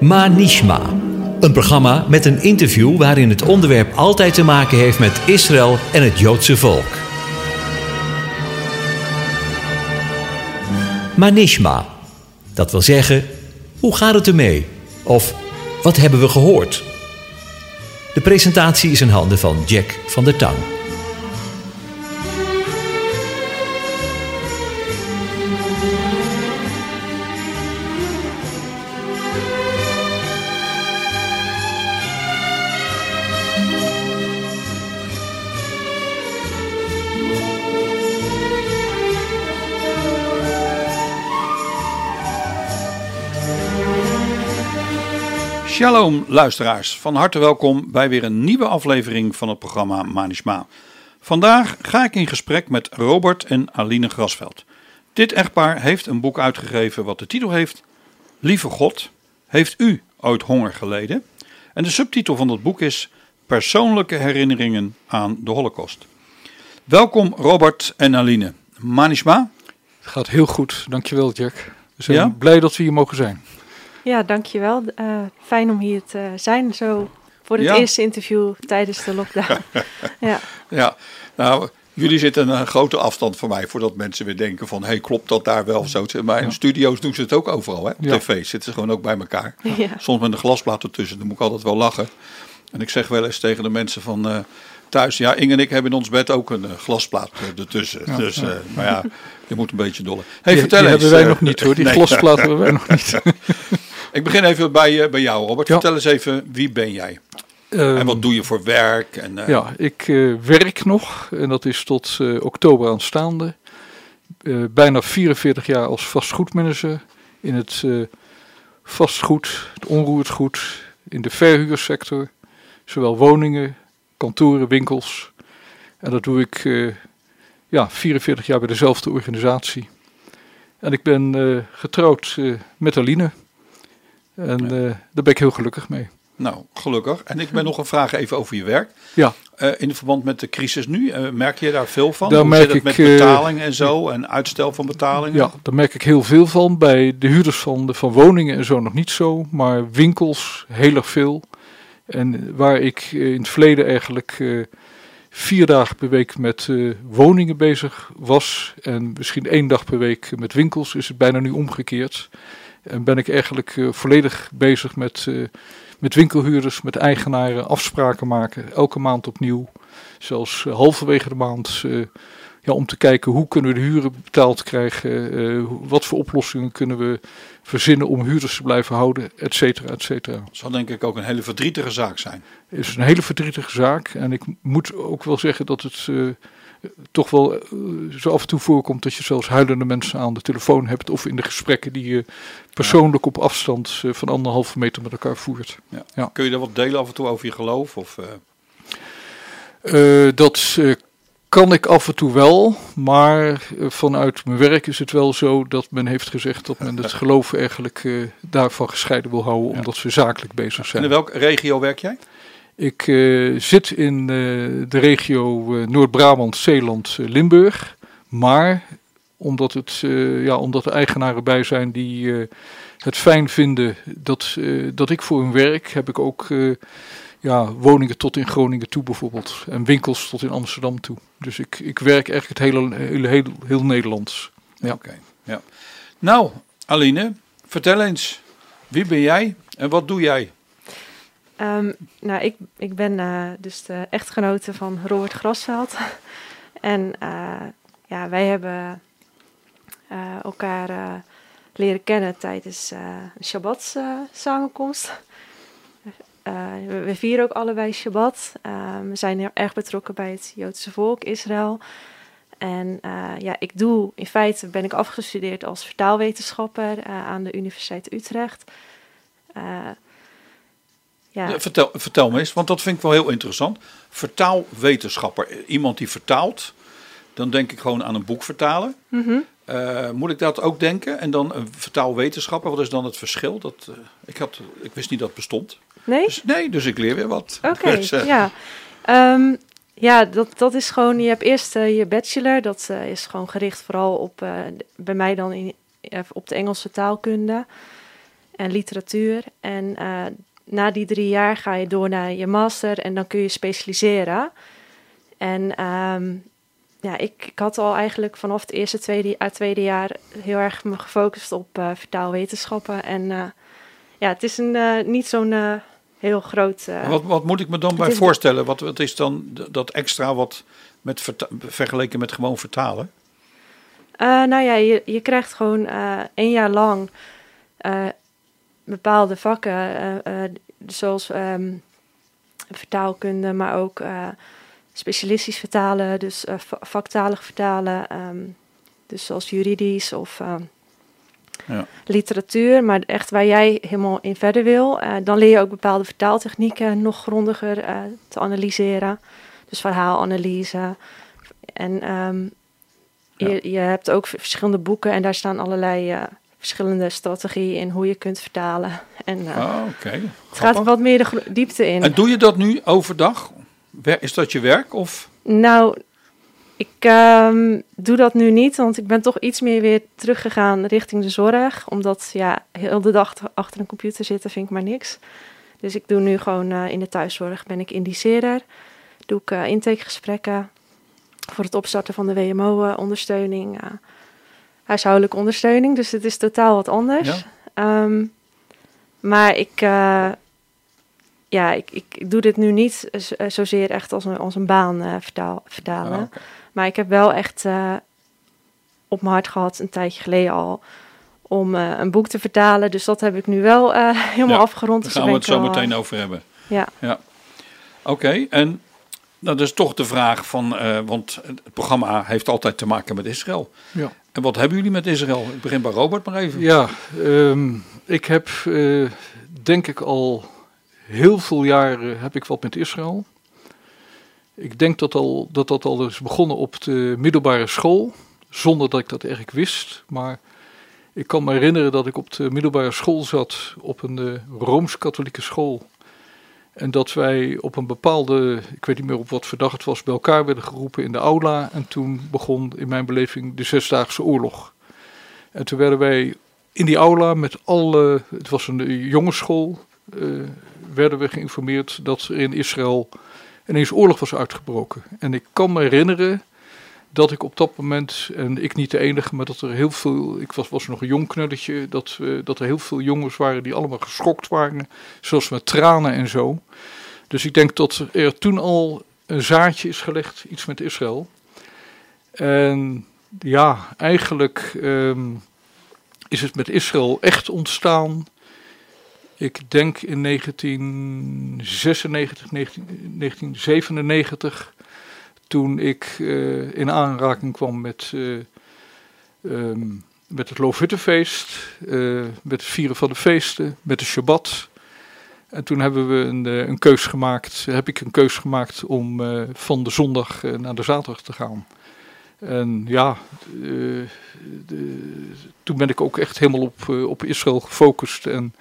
Manishma. Een programma met een interview waarin het onderwerp altijd te maken heeft met Israël en het Joodse volk. Manishma. Dat wil zeggen, hoe gaat het ermee? Of wat hebben we gehoord? De presentatie is in handen van Jack van der Tang. Shalom luisteraars, van harte welkom bij weer een nieuwe aflevering van het programma Manishma. Vandaag ga ik in gesprek met Robert en Aline Grasveld. Dit echtpaar heeft een boek uitgegeven wat de titel heeft Lieve God, heeft u ooit honger geleden? En de subtitel van dat boek is Persoonlijke herinneringen aan de Holocaust. Welkom Robert en Aline. Manishma? Het gaat heel goed, dankjewel Jack. We zijn Ja? blij dat we hier mogen zijn. Ja, dankjewel. Eh fijn om hier te zijn, zo voor het Ja. eerste interview tijdens de lockdown. ja. Ja, nou, jullie zitten een grote afstand van mij voordat mensen weer denken van, hey, klopt dat daar wel zo? Maar in Ja. studio's doen ze het ook overal, hè? Op Ja. tv zitten ze gewoon ook bij elkaar. Ja. Soms met een glasplaat ertussen, dan moet ik altijd wel lachen. En ik zeg wel eens tegen de mensen van eh, thuis, ja, Inge en ik hebben in ons bed ook een eh, glasplaat eh, ertussen. Ja, dus, ja. eh, maar ja, je moet een beetje dollen. Hey, die, vertel die eens. hebben wij nog niet hoor, die nee. glasplaat hebben wij nog niet. Ik begin even bij, bij jou, Robert. Ja. Vertel eens even, wie ben jij? Ehm, en wat doe je voor werk? En, Ja, ik werk nog en dat is tot oktober aanstaande. Bijna 44 jaar als vastgoedmanager in het vastgoed, het onroerend goed, in de verhuursector. Zowel woningen, kantoren, winkels. En dat doe ik eh, ja, 44 jaar bij dezelfde organisatie. En ik ben eh, getrouwd eh, met Aline. En Ja. daar ben ik heel gelukkig mee. Nou, gelukkig. En ik ben nog een vraag even over je werk. Ja. In verband met de crisis nu, merk je daar veel van? Daar Hoe merk zit het ik, met eh, betaling en zo en uitstel van betalingen? Ja, daar merk ik heel veel van. Bij de huurders van, de, van woningen en zo nog niet zo, maar winkels heel erg veel. En waar ik eh, in het verleden eigenlijk eh, vier dagen per week met eh, woningen bezig was en misschien één dag per week met winkels, is het bijna nu omgekeerd. En ben ik eigenlijk volledig bezig met, met winkelhuurders, met eigenaren, afspraken maken, elke maand opnieuw. Zelfs halverwege de maand ja, om te kijken hoe kunnen we de huren betaald krijgen, wat voor oplossingen kunnen we verzinnen om huurders te blijven houden, et cetera, et cetera. Zal denk ik ook een hele verdrietige zaak zijn. Het is een hele verdrietige zaak en ik moet ook wel zeggen dat het eh, toch wel eh, zo af en toe voorkomt dat je zelfs huilende mensen aan de telefoon hebt of in de gesprekken die je persoonlijk op afstand eh, van anderhalve meter met elkaar voert. Ja. Ja. Kun je daar wat delen af en toe over je geloof? Of, dat kan ik af en toe wel, maar eh, vanuit mijn werk is het wel zo dat men heeft gezegd dat men het geloof eigenlijk eh, daarvan gescheiden wil houden, omdat we zakelijk bezig en zijn. in welke regio werk jij? Ik eh, zit in de regio Noord-Brabant, Zeeland, Limburg, maar omdat, het, ja, omdat er eigenaren bij zijn die het fijn vinden dat, dat ik voor hun werk, heb ik ook ja, woningen tot in Groningen toe bijvoorbeeld. En winkels tot in Amsterdam toe. Dus ik, ik werk eigenlijk het hele, hele, heel, heel Nederlands. Ja. Oké, ja. Nou, Aline, vertel eens. Wie ben jij en wat doe jij? Ehm, nou, ik, ik ben eh, dus de echtgenote van Robert Grasveld. en eh, ja, wij hebben eh, elkaar eh, leren kennen tijdens eh een Shabbat eh, samenkomst. Eh, we, we vieren ook allebei Shabbat. Ehm, we zijn heel erg betrokken bij het Joodse volk, Israël. En eh, ja, ik doe, in feite ben ik afgestudeerd als vertaalwetenschapper eh, aan de Universiteit Utrecht. Eh, ja, Eh, Vertel, vertel me eens, want dat vind ik wel heel interessant. Vertaalwetenschapper, iemand die vertaalt, dan denk ik gewoon aan een boek vertalen. mhm. Eh, moet ik dat ook denken? En dan een vertaalwetenschapper, wat is dan het verschil? Dat, eh, ik, had, ik wist niet dat het bestond. Nee? Dus, nee, dus ik leer weer wat. Oké, Dus, eh, ja. Ehm, ja, dat, dat is gewoon, je hebt eerst je bachelor, dat is gewoon gericht vooral op, bij mij dan in, op de Engelse taalkunde. en literatuur. En na die drie jaar ga je door naar je master en dan kun je specialiseren. En ehm, ja, ik, ik had al eigenlijk vanaf het eerste, tweede, uit tweede jaar heel erg me gefocust op uh, vertaalwetenschappen. En uh, ja, het is een, uh, niet zo'n heel groot... wat, wat moet ik me dan bij voorstellen? Wat, wat is dan dat extra wat met vergeleken met gewoon vertalen? nou ja, je, je krijgt gewoon één jaar lang bepaalde vakken, zoals um, vertaalkunde, maar ook specialistisch vertalen, dus uh, vaktalig vertalen, um, dus zoals juridisch of uh, ja. literatuur, maar echt waar jij helemaal in verder wil. Uh, dan leer je ook bepaalde vertaaltechnieken nog grondiger te analyseren, dus verhaalanalyse. En um, ja. je, je hebt ook verschillende boeken en daar staan allerlei verschillende strategieën in hoe je kunt vertalen. En oh, okay. het gaat wat meer de diepte in. En doe je dat nu overdag? Is dat je werk? Of? Nou, ik um, doe dat nu niet, want ik ben toch iets meer weer teruggegaan richting de zorg. Omdat ja, heel de dag achter een computer zitten vind ik maar niks. Dus ik doe nu gewoon uh, in de thuiszorg, ben ik indiceerder. Doe ik uh, intakegesprekken voor het opstarten van de WMO-ondersteuning. Uh, huishoudelijke ondersteuning, dus het is totaal wat anders. Ja. Um, maar ik ja, ik, ik doe dit nu niet eh, zozeer echt als een, als een baan uh, vertaal, vertalen. Oh, maar ik heb wel echt uh, op mijn hart gehad, een tijdje geleden al, om uh, een boek te vertalen. Dus dat heb ik nu wel helemaal ja, afgerond. Daar dus gaan we het zo meteen over hebben. Ja. ja. Oké, okay, en dat is toch de vraag van, want het programma heeft altijd te maken met Israël. Ja. En wat hebben jullie met Israël? Ik begin bij Robert maar even. Ja, um, ik heb denk ik al heel veel jaren heb ik wat met Israël. Ik denk dat, al, dat dat al is begonnen op de middelbare school, zonder dat ik dat eigenlijk wist. Maar ik kan me herinneren dat ik op de middelbare school zat, op een uh, rooms-katholieke school. En dat wij op een bepaalde, ik weet niet meer op wat verdacht het was, bij elkaar werden geroepen in de aula. En toen begon in mijn beleving de Zesdaagse Oorlog. En toen werden wij in die aula met alle, het was een jongensschool, uh, werden we geïnformeerd dat er in Israël ineens oorlog was uitgebroken. En ik kan me herinneren dat ik op dat moment, en ik niet de enige, maar dat er heel veel, ik was, was nog een jong knulletje, dat, dat er heel veel jongens waren die allemaal geschokt waren, zoals met tranen en zo. Dus ik denk dat er toen al een zaadje is gelegd, iets met Israël. En ja, eigenlijk um, is het met Israël echt ontstaan ik denk in 1996, 1997, toen ik uh, in aanraking kwam met, uh, um, met het Loofhuttenfeest, uh, met het vieren van de feesten, met de Shabbat. En toen hebben we een, een keus gemaakt, heb ik een keus gemaakt om van de zondag naar de zaterdag te gaan. En ja, de, toen ben ik ook echt helemaal op, op Israël gefocust en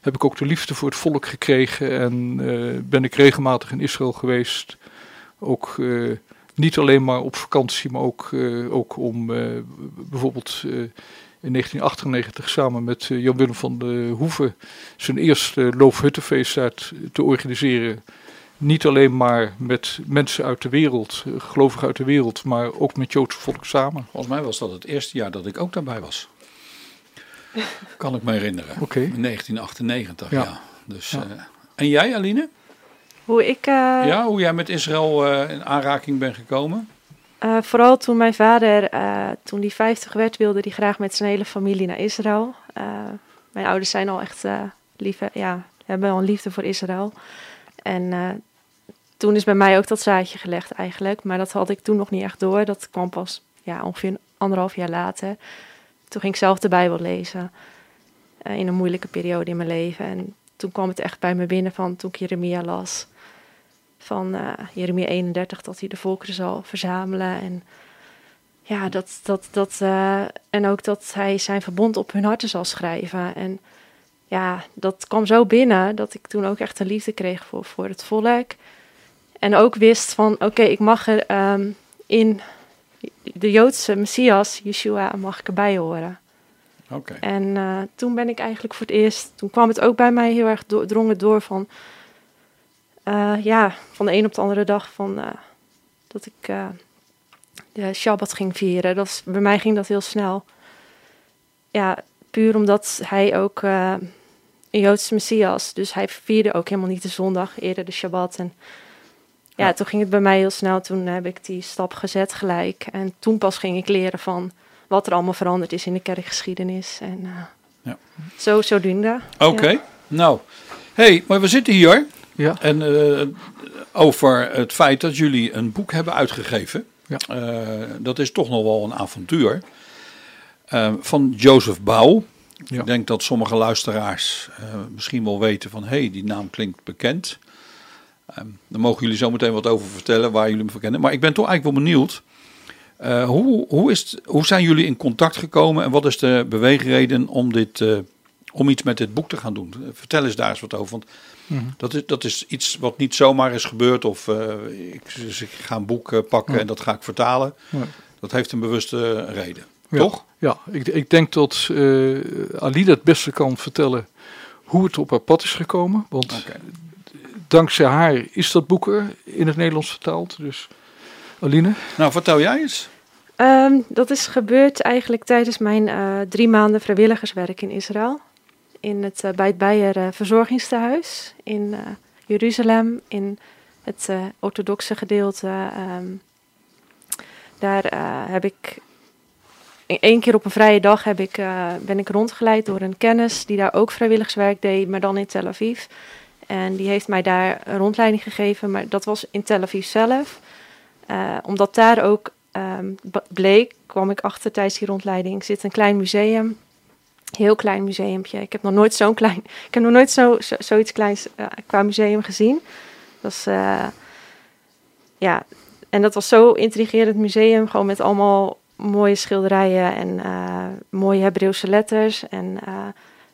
heb ik ook de liefde voor het volk gekregen en uh, ben ik regelmatig in Israël geweest. Ook uh, niet alleen maar op vakantie, maar ook, uh, ook om bijvoorbeeld in 1998 samen met Jan Willem van de Hoeven zijn eerste Loofhuttenfeest te organiseren. Niet alleen maar met mensen uit de wereld, gelovigen uit de wereld, maar ook met Joodse volk samen. Volgens mij was dat het eerste jaar dat ik ook daarbij was. Kan ik me herinneren. Okay. In 1998, ja. ja. Dus, ja. Uh, en jij, Aline? Hoe ik... Uh, ja, hoe jij met Israël uh, in aanraking bent gekomen? vooral toen mijn vader, toen hij 50 werd, wilde hij graag met zijn hele familie naar Israël. mijn ouders zijn al echt lieve, ja, hebben al een liefde voor Israël. En toen is bij mij ook dat zaadje gelegd eigenlijk. Maar dat had ik toen nog niet echt door. Dat kwam pas ja, ongeveer anderhalf jaar later. Toen ging ik zelf de Bijbel lezen. Uh, in een moeilijke periode in mijn leven. En toen kwam het echt bij me binnen van toen ik Jeremia las. Van uh, Jeremia 31, dat hij de volkeren zal verzamelen. En ja, dat, dat, dat, uh, en ook dat hij zijn verbond op hun harten zal schrijven. En ja, dat kwam zo binnen dat ik toen ook echt een liefde kreeg voor, voor het volk. En ook wist van, oké, ik mag er um, in de Joodse Messias, Yeshua, mag ik erbij horen. Oké. En eh, toen ben ik eigenlijk voor het eerst, toen kwam het ook bij mij heel erg do drong het door van, eh, ja, van de een op de andere dag van, eh, dat ik de Shabbat ging vieren. Dat is, bij mij ging dat heel snel. Ja, puur omdat hij ook een Joodse Messias, dus hij vierde ook helemaal niet de zondag, eerder de Shabbat. En ja, Ja. toen ging het bij mij heel snel. Toen heb ik die stap gezet gelijk. En toen pas ging ik leren van wat er allemaal veranderd is in de kerkgeschiedenis. En eh, Ja. zo, zodoende. Oké, Ja. nou. hey, maar we zitten hier Ja, en eh, over het feit dat jullie een boek hebben uitgegeven. Ja. Eh, dat is toch nog wel een avontuur. Van Jozef Bouw. Ja. Ik denk dat sommige luisteraars eh, misschien wel weten van... hé, hey, die naam klinkt bekend. Ehm daar mogen jullie zo meteen wat over vertellen waar jullie hem voor kennen. Maar ik ben toch eigenlijk wel benieuwd... eh, hoe, hoe, is het, hoe zijn jullie in contact gekomen en wat is de beweegreden om, dit, eh, om iets met dit boek te gaan doen? Vertel eens daar eens wat over, want Mhm. dat is, dat is iets wat niet zomaar is gebeurd. Of eh, ik, dus ik ga een boek pakken Ja. en dat ga ik vertalen. Ja. Dat heeft een bewuste reden. Ja. Toch? Ja, ik, ik denk dat Alida het beste kan vertellen hoe het op haar pad is gekomen. Want. Dankzij haar is dat boek er in het Nederlands vertaald. Dus Aline? Nou, vertel jij eens. Ehm, dat is gebeurd eigenlijk tijdens mijn eh, drie maanden vrijwilligerswerk in Israël. In het, eh, bij het Beier eh, verzorgingstehuis in eh, Jeruzalem, in het eh, orthodoxe gedeelte. ehm, daar eh, heb ik één keer op een vrije dag heb ik, eh, ben ik rondgeleid door een kennis die daar ook vrijwilligerswerk deed, maar dan in Tel Aviv. En die heeft mij daar een rondleiding gegeven, maar dat was in Tel Aviv zelf. Eh, omdat daar ook ehm, bleek, kwam ik achter tijdens die rondleiding, zit een klein museum. Heel klein museumpje. Ik heb nog nooit zo'n klein, ik heb nog nooit zo, zo, zoiets kleins eh, qua museum gezien. Dat is, eh, ja, en dat was zo intrigerend museum, gewoon met allemaal mooie schilderijen en mooie Hebreeuwse letters. En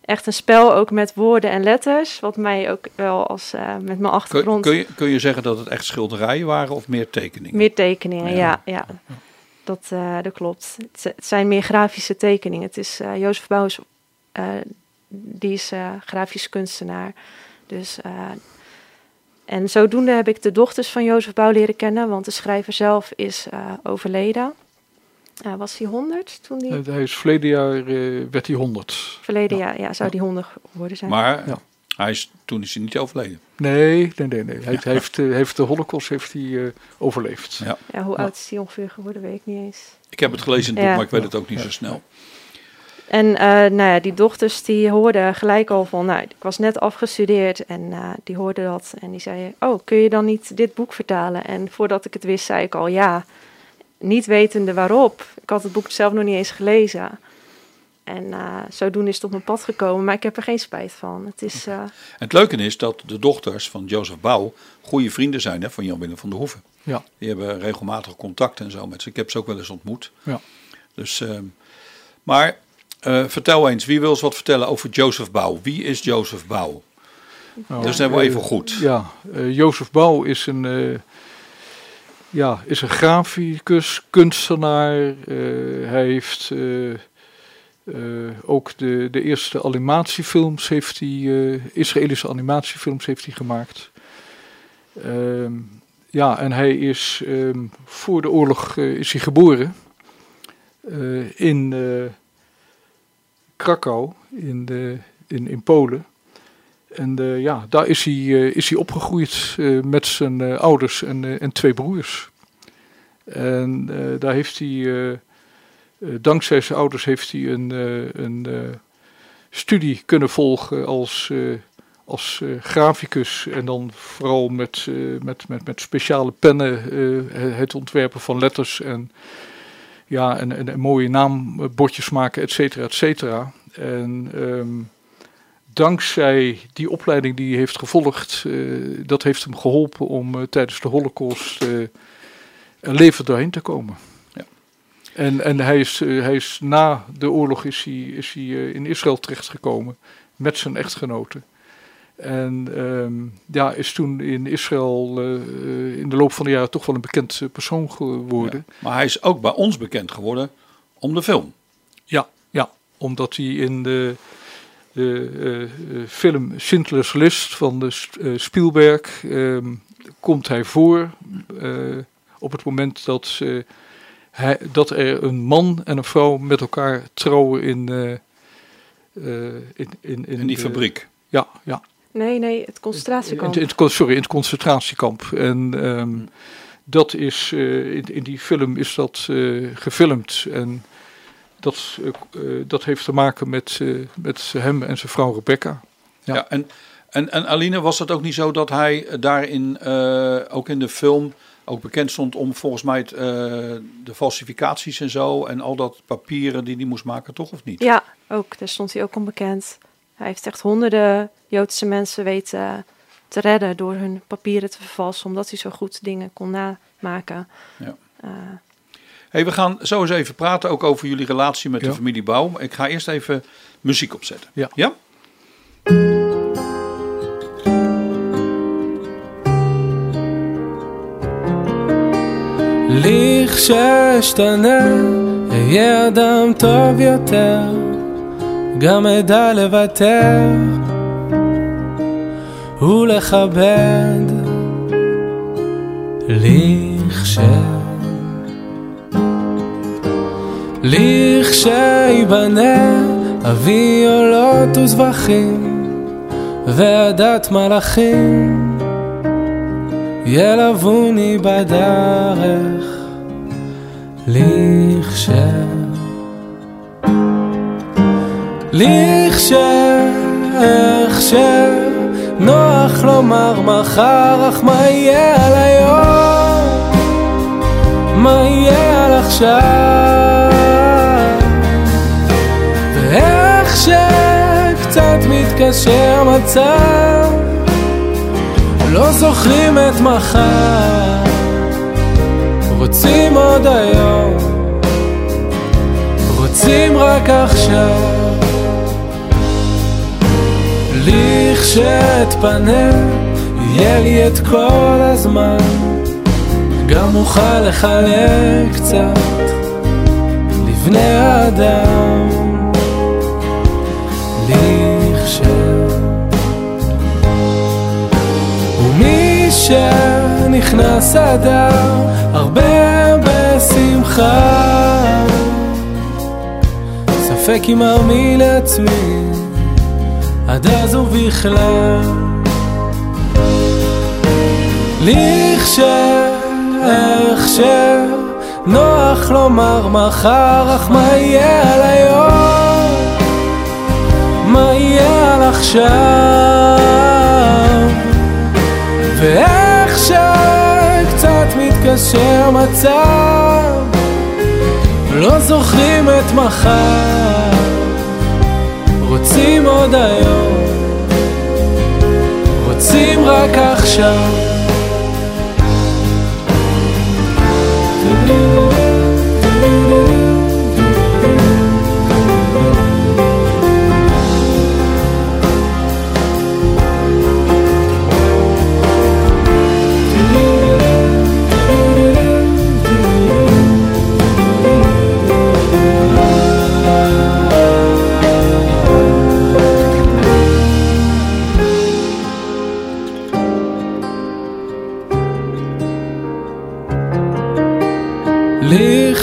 echt een spel ook met woorden en letters, wat mij ook wel als eh, met mijn Kun, achtergrond... kun, je, kun je zeggen dat het echt schilderijen waren of meer tekeningen? Meer tekeningen, Ja. ja. ja, Dat, eh, dat klopt. Het, zijn meer grafische tekeningen. Het is eh, Jozef Bouwers, die is grafisch kunstenaar. Dus, en zodoende heb ik de dochters van Jozef Bouw leren kennen, want de schrijver zelf is overleden. Eh, was hij 100 toen die... Hij is verleden jaar eh, werd hij 100. verleden jaar, ja, zou die 100 geworden zijn. Maar Ja. hij is, toen is hij niet overleden. Nee, nee, nee. nee. Hij, heeft, eh, heeft de Holocaust heeft hij, eh, overleefd. Ja. ja, hoe Ja. oud is hij ongeveer geworden, weet ik niet eens. Ik heb het gelezen in het boek, Ja. maar ik weet het ook niet zo snel. En eh, nou ja, die dochters die hoorden gelijk al van, nou, ik was net afgestudeerd en eh, die hoorden dat en die zeiden, oh, kun je dan niet dit boek vertalen? En voordat ik het wist, zei ik al ja, niet wetende waarop. Ik had het boek zelf nog niet eens gelezen. En eh, zodoende is het op mijn pad gekomen, maar ik heb er geen spijt van. Het is, eh, En het leuke is dat de dochters van Jozef Bouw goede vrienden zijn hè, van Jan Willem van der Hoeven. Ja. Die hebben regelmatig contact en zo met ze. Ik heb ze ook wel eens ontmoet. Ja. Dus, ehm, maar eh, vertel eens, wie wil eens wat vertellen over Jozef Bouw? Wie is Jozef Bouw? Nou, Dat is even goed. Ja, eh, Jozef Bouw is een, eh, ja, is een graficus, kunstenaar. Eh, hij heeft eh, eh, ook de, de eerste animatiefilms, heeft hij, Israëlische animatiefilms heeft hij gemaakt. Ehm, ja, en hij is ehm, voor de oorlog is hij geboren in Krakau, in, de, in, in Polen. En eh, ja, daar is hij, eh, is hij opgegroeid eh, met zijn ouders en, en twee broers. En daar heeft hij, dankzij zijn ouders, heeft hij een, een studie kunnen volgen als, als graficus. En dan vooral met, met, met, met speciale pennen het ontwerpen van letters en, ja, en, en, en mooie naambordjes maken, et cetera, et cetera. En ehm, dankzij die opleiding die hij heeft gevolgd, eh, dat heeft hem geholpen om eh, tijdens de Holocaust eh er levend doorheen te komen. Ja. En, en hij, is, hij is na de oorlog is hij, is hij in Israël terechtgekomen met zijn echtgenote. En ehm, ja, is toen in Israël in de loop van de jaren toch wel een bekend persoon geworden. Ja. Maar hij is ook bij ons bekend geworden om de film. Ja, ja, omdat hij in de, de eh, eh, film Schindler's List van de eh, Spielberg ehm, komt hij voor eh, op het moment dat, hij, dat er een man en een vrouw met elkaar trouwen in, eh, eh, in, in, In die de- fabriek. Ja, ja. Nee, nee, het concentratiekamp. In, in, het- sorry, in het concentratiekamp. En ehm, dat is, eh, in, in die film is dat eh, gefilmd. En dat, eh, dat heeft te maken met, eh, met hem en zijn vrouw Rebecca. Ja. Ja. en, en, en Aline, was het ook niet zo dat hij daarin, eh, ook in de film, ook bekend stond om volgens mij het, eh, de falsificaties en zo en al dat papieren die hij moest maken, toch of niet? Ja, ook. Daar stond hij ook onbekend. Hij heeft echt honderden Joodse mensen weten te redden door hun papieren te vervalsen, omdat hij zo goed dingen kon namaken. Ja. Eh, Hey, we gaan zo eens even praten ook over jullie relatie met de Ja. familie Bouw. Ik ga eerst even muziek opzetten. Ja. ja? לכשאשתנה, אהיה אדם טוב יותר, גם אדע לוותר ולכבד. לכש... לכשייבנה אבי עולות וזבחים ועדת מלאכים ילווני בדרך לכש... לכש... איך שנוח לומר מחר, אך מה יהיה על היום? מה יהיה על עכשיו? שקצת מתקשר מצב, לא זוכרים את מחר, רוצים עוד היום, רוצים רק עכשיו. לכשאתפנה, יהיה לי את כל הזמן, גם אוכל לחלק קצת לבני האדם. לכש... ומי שנכנס אדר, הרבה בשמחה. ספק אם אאמין לעצמי, עד אז ובכלל. לכש... איך שנוח לומר מחר, אך מה יהיה על היום? מה יהיה על עכשיו? ואיך שקצת מתקשר מצב, לא זוכרים את מחר, רוצים עוד היום, רוצים רק עכשיו.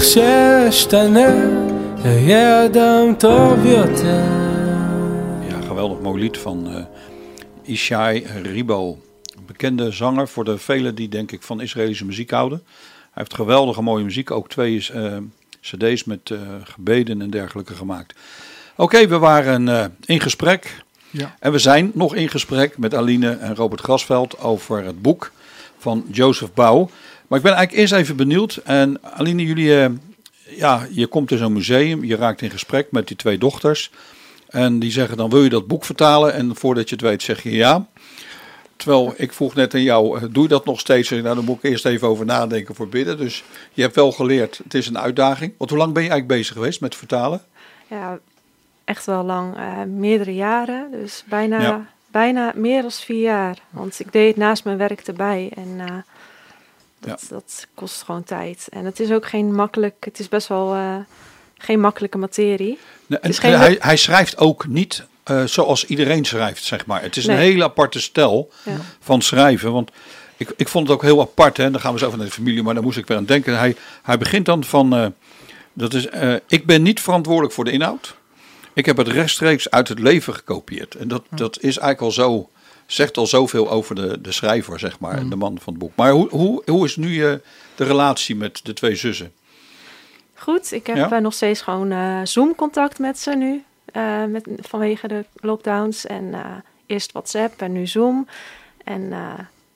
לכשאשתנה, אהיה אדם טוב יותר. Ja, geweldig mooi lied van eh Ishai Ribo. Een bekende zanger voor de velen die denk ik van Israëlische muziek houden. Hij heeft geweldige mooie muziek. Ook twee eh, cd's met eh, gebeden en dergelijke gemaakt. Oké, we waren eh, in gesprek. Ja. En we zijn nog in gesprek met Aline en Robert Grasveld over het boek van Joseph Bouw. Maar ik ben eigenlijk eerst even benieuwd. En Aline, jullie, eh, ja, je komt in zo'n museum, je raakt in gesprek met die twee dochters. En die zeggen dan wil je dat boek vertalen? En voordat je het weet zeg je ja. Terwijl ik vroeg net aan jou, eh, doe je dat nog steeds? Nou, dan moet ik eerst even over nadenken voor bidden. Dus je hebt wel geleerd, het is een uitdaging. Want hoe lang ben je eigenlijk bezig geweest met vertalen? ja, echt wel lang, eh, meerdere jaren. Dus bijna, Ja. bijna meer dan vier jaar. Want ik deed het naast mijn werk erbij. En dat, dat kost gewoon tijd. En het is ook geen makkelijk, het is best wel eh, geen makkelijke materie. Nee, en is geen- hij, hij schrijft ook niet eh, zoals iedereen schrijft, zeg maar. Het is een hele aparte stijl Ja. van schrijven. Want ik, ik vond het ook heel apart. Hè. Dan gaan we zo over naar de familie, maar daar moest ik weer aan denken. Hij, hij begint dan van... eh, dat is, ik ben niet verantwoordelijk voor de inhoud. Ik heb het rechtstreeks uit het leven gekopieerd. En dat, dat is eigenlijk al zo... Zegt al zoveel over de, de schrijver, zeg maar. en De man van het boek. Maar hoe, hoe, hoe is nu eh, de relatie met de twee zussen? Goed, ik heb Ja? eh, nog steeds gewoon eh, Zoom-contact met ze nu. met, vanwege de lockdowns. En eerst WhatsApp en nu Zoom. En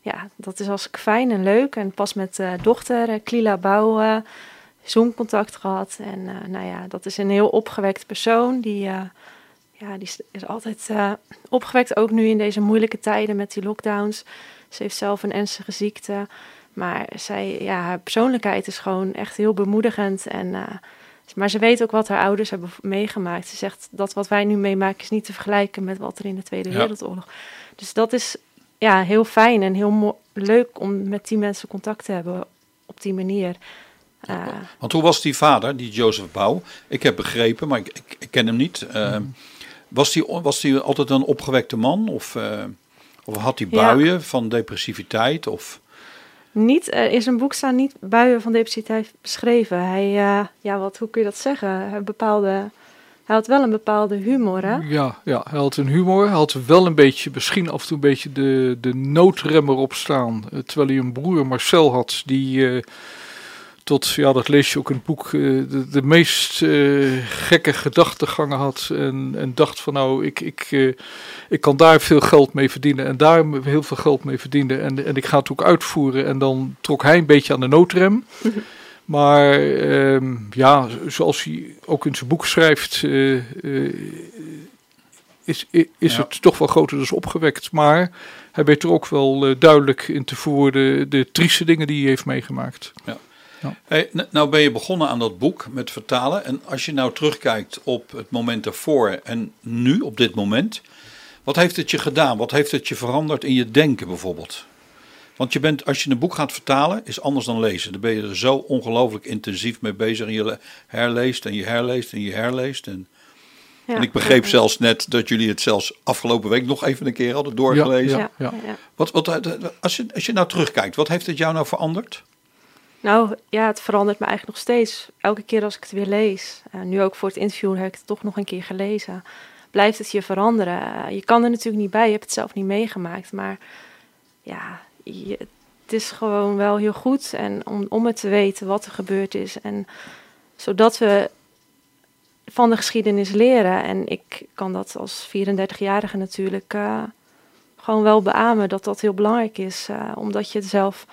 ja, dat is hartstikke fijn en leuk. En pas met dochter, Klila Bouw, eh, Zoom-contact gehad. En nou ja, dat is een heel opgewekt persoon. Die, ja, die is, altijd eh, opgewekt, ook nu in deze moeilijke tijden met die lockdowns. Ze heeft zelf een ernstige ziekte. Maar zij, ja, haar persoonlijkheid is gewoon echt heel bemoedigend. En, eh, maar ze weet ook wat haar ouders hebben meegemaakt. Ze zegt dat wat wij nu meemaken is niet te vergelijken met wat er in de Tweede Ja. Wereldoorlog. Dus dat is ja, heel fijn en heel leuk om met die mensen contact te hebben op die manier. Eh, Want hoe was die vader, die Jozef Bouw? Ik heb begrepen, maar ik, ik, ik ken hem niet. Mhm. Was, die, was die altijd een opgewekte man? Of, eh, of had hij Ja. buien van depressiviteit? Of, Niet, er in zijn boek staan niet buien van depressiviteit beschreven. Hij, eh, ja, wat, hoe kun je dat zeggen? Hij, bepaalde, hij had wel een bepaalde humor, hè? Ja, ja, hij had een humor. Hij had wel een beetje, misschien af en toe een beetje de, de noodremmer op staan. terwijl hij een broer Marcel had, die eh, tot, ja, dat lees je ook in het boek, eh, de, de meest eh, gekke gedachtegangen had. En, en dacht van nou, ik, ik, eh, ik kan daar veel geld mee verdienen en daar heel veel geld mee verdienen. En, en ik ga het ook uitvoeren. En dan trok hij een beetje aan de noodrem. Maar ehm, ja, zoals hij ook in zijn boek schrijft, eh, eh, is, is Ja. het toch wel grotendeels opgewekt. Maar hij weet er ook wel eh, duidelijk in te voeren de trieste dingen die hij heeft meegemaakt. Hey, n- nou ben je begonnen aan dat boek met vertalen. En als je nou terugkijkt op het moment daarvoor en nu, op dit moment. Wat heeft het je gedaan? Wat heeft het je veranderd in je denken bijvoorbeeld? Want je bent, als je een boek gaat vertalen, is anders dan lezen. Dan ben je er zo ongelooflijk intensief mee bezig. En je le- herleest en je herleest en je herleest. En, Ja, en ik begreep ja. zelfs net dat jullie het zelfs afgelopen week nog even een keer hadden doorgelezen. Ja. Ja, ja. Wat, wat, als, je, als je nou terugkijkt, wat heeft het jou nou veranderd? Nou ja, het verandert me eigenlijk nog steeds. Elke keer als ik het weer lees, eh, nu ook voor het interview heb ik het toch nog een keer gelezen, blijft het je veranderen. Eh, je kan er natuurlijk niet bij, je hebt het zelf niet meegemaakt, maar ja, het is gewoon wel heel goed en om, om het te weten wat er gebeurd is en zodat we van de geschiedenis leren. En ik kan dat als 34-jarige natuurlijk eh, gewoon wel beamen dat dat heel belangrijk is, omdat je het zelf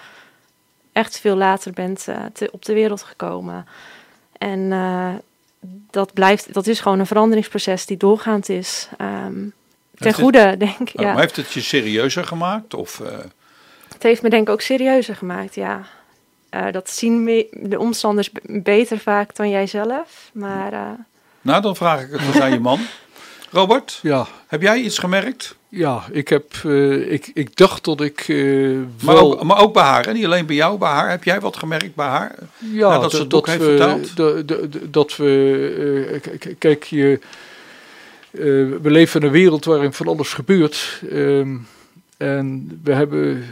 echt veel later bent te- op de wereld gekomen. En eh, dat, blijft, dat is gewoon een veranderingsproces die doorgaand is. ehm, ten het- goede, denk ik. Maar Ja. heeft het je serieuzer gemaakt? Of, eh, Het heeft me denk ik ook serieuzer gemaakt, ja. Dat zien de omstanders beter vaak dan jij zelf. Maar nou, dan vraag ik het eens aan je man. Robert, Ja, heb jij iets gemerkt? ja ik, heb, eh, ik, ik dacht dat ik eh, Maar, ook, maar ook bij haar, hè? niet alleen bij jou, bij haar. Heb jij wat gemerkt bij haar? Ja, nadat ze het boek heeft da- dat we, eh, kijk, je, we leven in een wereld waarin van alles gebeurt. ehm, en we hebben,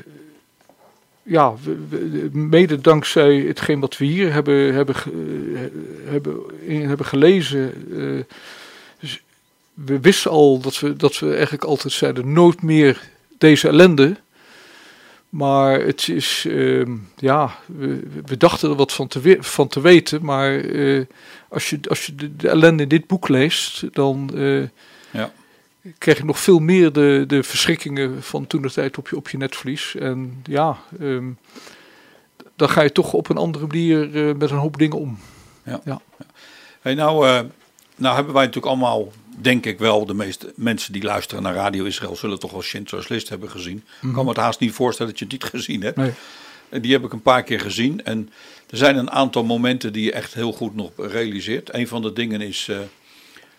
ja, we- we- mede dankzij hetgeen wat we hier hebben, hebben, hebben, hebben gelezen. We wisten al dat we, dat we eigenlijk altijd zeiden, nooit meer deze ellende. Maar het is, ehm, ja, we, we dachten er wat van te, we- van te weten. Maar eh, als je, als je de, de ellende in dit boek leest, dan eh, Ja. krijg je nog veel meer de, de verschrikkingen van toen de tijd op je, op je netvlies. En ja, ehm, dan ga je toch op een andere manier eh, met een hoop dingen om. Hey, nou, nou hebben wij natuurlijk allemaal, denk ik wel, de meeste mensen die luisteren naar Radio Israël zullen toch wel Schindler's List hebben gezien. Ik kan me het haast niet voorstellen dat je het niet gezien hebt. Nee. En die heb ik een paar keer gezien. En er zijn een aantal momenten die je echt heel goed nog realiseert. Een van de dingen is eh,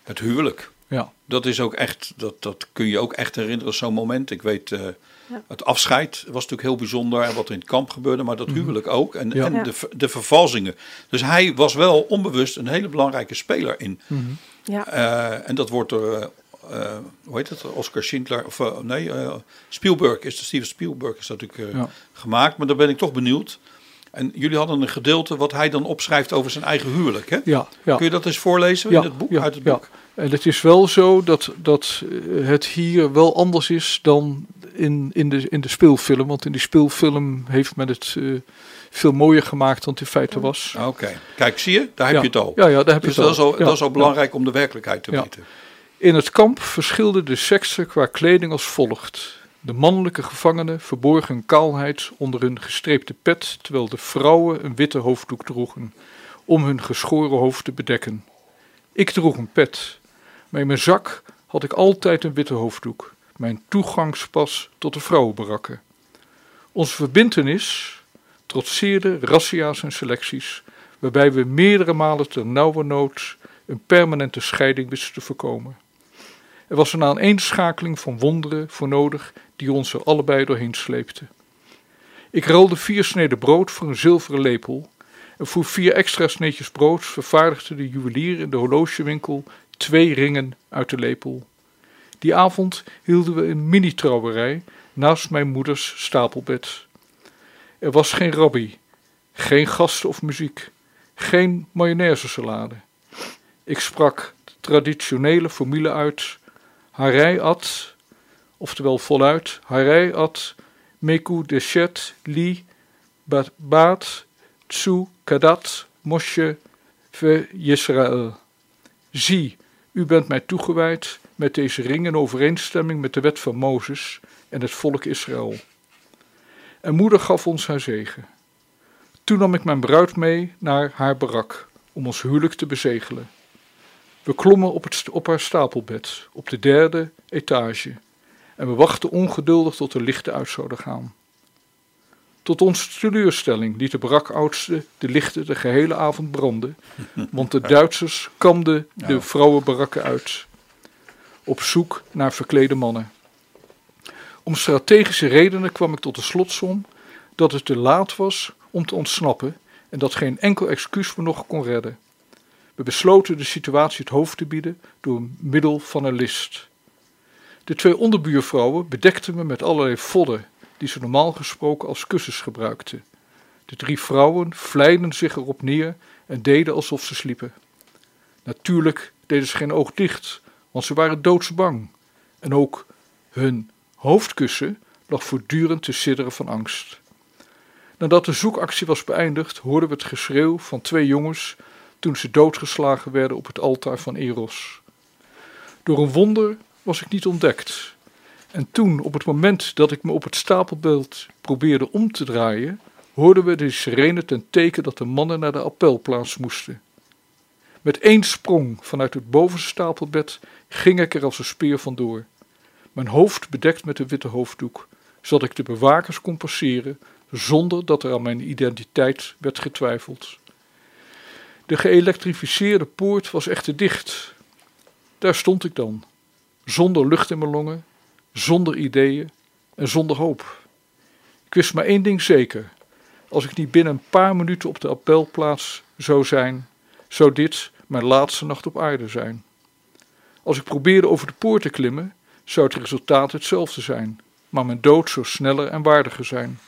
het huwelijk. Ja. Dat is ook echt, dat, dat kun je ook echt herinneren, zo'n moment. Ik weet, eh, Ja. het afscheid was natuurlijk heel bijzonder en wat er in het kamp gebeurde, maar dat huwelijk ook. En, Mhm. Ja. en de, de vervalsingen. Dus hij was wel onbewust een hele belangrijke speler in. Mhm. Ja. Eh, en dat wordt door, eh, eh, hoe heet het, Oscar Schindler, of nee, eh, Spielberg, is de Steven Spielberg is dat natuurlijk eh, Ja. gemaakt. Maar daar ben ik toch benieuwd. En jullie hadden een gedeelte wat hij dan opschrijft over zijn eigen huwelijk. Hè? Ja, ja. Kun je dat eens voorlezen in het boek, ja, uit het ja. boek? En het is wel zo dat, dat het hier wel anders is dan in, in, de, in de speelfilm. Want in die speelfilm heeft men het eh, veel mooier gemaakt dan het in feite was. Oké, kijk, zie je? Daar heb Ja. je het al. Ja, ja, daar heb dus je het dat is, al, Ja, dat is al ja. belangrijk om de werkelijkheid te Ja. weten. In het kamp verschilden de seksen qua kleding als volgt. De mannelijke gevangenen verborgen hun kaalheid onder hun gestreepte pet, terwijl de vrouwen een witte hoofddoek droegen, om hun geschoren hoofd te bedekken. Ik droeg een pet, maar in mijn zak had ik altijd een witte hoofddoek, mijn toegangspas tot de vrouwenbarakken. Onze verbintenis trotseerde razzia's en selecties, waarbij we meerdere malen ter nauwe nood een permanente scheiding wisten te voorkomen. Er was een aaneenschakeling van wonderen voor nodig die ons er allebei doorheen sleepte. Ik ruilde vier sneden brood voor een zilveren lepel en voor vier extra sneetjes brood vervaardigde de juwelier in de horlogewinkel twee ringen uit de lepel. Die avond hielden we een mini-trouwerij naast mijn moeders stapelbed. Er was geen rabbi, geen gasten of muziek, geen mayonaise salade. Ik sprak de traditionele formule uit. Harij at, oftewel voluit, Harij at, Meku deshet, li, baat, tsu, kadat, moshe, ve Yisrael. Zie, u bent mij toegewijd met deze ring in overeenstemming met de wet van Mozes en het volk Israël. En moeder gaf ons haar zegen. Toen nam ik mijn bruid mee naar haar barak om ons huwelijk te bezegelen. We klommen op, het, op haar stapelbed, op de derde etage, en we wachten ongeduldig tot de lichten uit zouden gaan. Tot onze teleurstelling liet de barakoudste de lichten de gehele avond branden, want de Duitsers kamden de vrouwenbarakken uit, op zoek naar verklede mannen. Om strategische redenen kwam ik tot de slotsom dat het te laat was om te ontsnappen en dat geen enkel excuus me nog kon redden. We besloten de situatie het hoofd te bieden door middel van een list. De twee onderbuurvrouwen bedekten me met allerlei vodden die ze normaal gesproken als kussens gebruikten. De drie vrouwen vlijden zich erop neer en deden alsof ze sliepen. Natuurlijk deden ze geen oog dicht, want ze waren doodsbang. En ook hun hoofdkussen lag voortdurend te sidderen van angst. Nadat de zoekactie was beëindigd, hoorden we het geschreeuw van twee jongens toen ze doodgeslagen werden op het altaar van Eros. Door een wonder was ik niet ontdekt. En toen, op het moment dat ik me op het stapelbeeld probeerde om te draaien, hoorden we de sirene ten teken dat de mannen naar de appelplaats moesten. Met één sprong vanuit het bovenste stapelbed ging ik er als een speer vandoor. Mijn hoofd bedekt met een witte hoofddoek, zodat ik de bewakers kon passeren zonder dat er aan mijn identiteit werd getwijfeld. De geëlektrificeerde poort was echter dicht. Daar stond ik dan, zonder lucht in mijn longen, zonder ideeën en zonder hoop. Ik wist maar één ding zeker: als ik niet binnen een paar minuten op de appelplaats zou zijn, zou dit mijn laatste nacht op aarde zijn. Als ik probeerde over de poort te klimmen, zou het resultaat hetzelfde zijn, maar mijn dood zou sneller en waardiger zijn.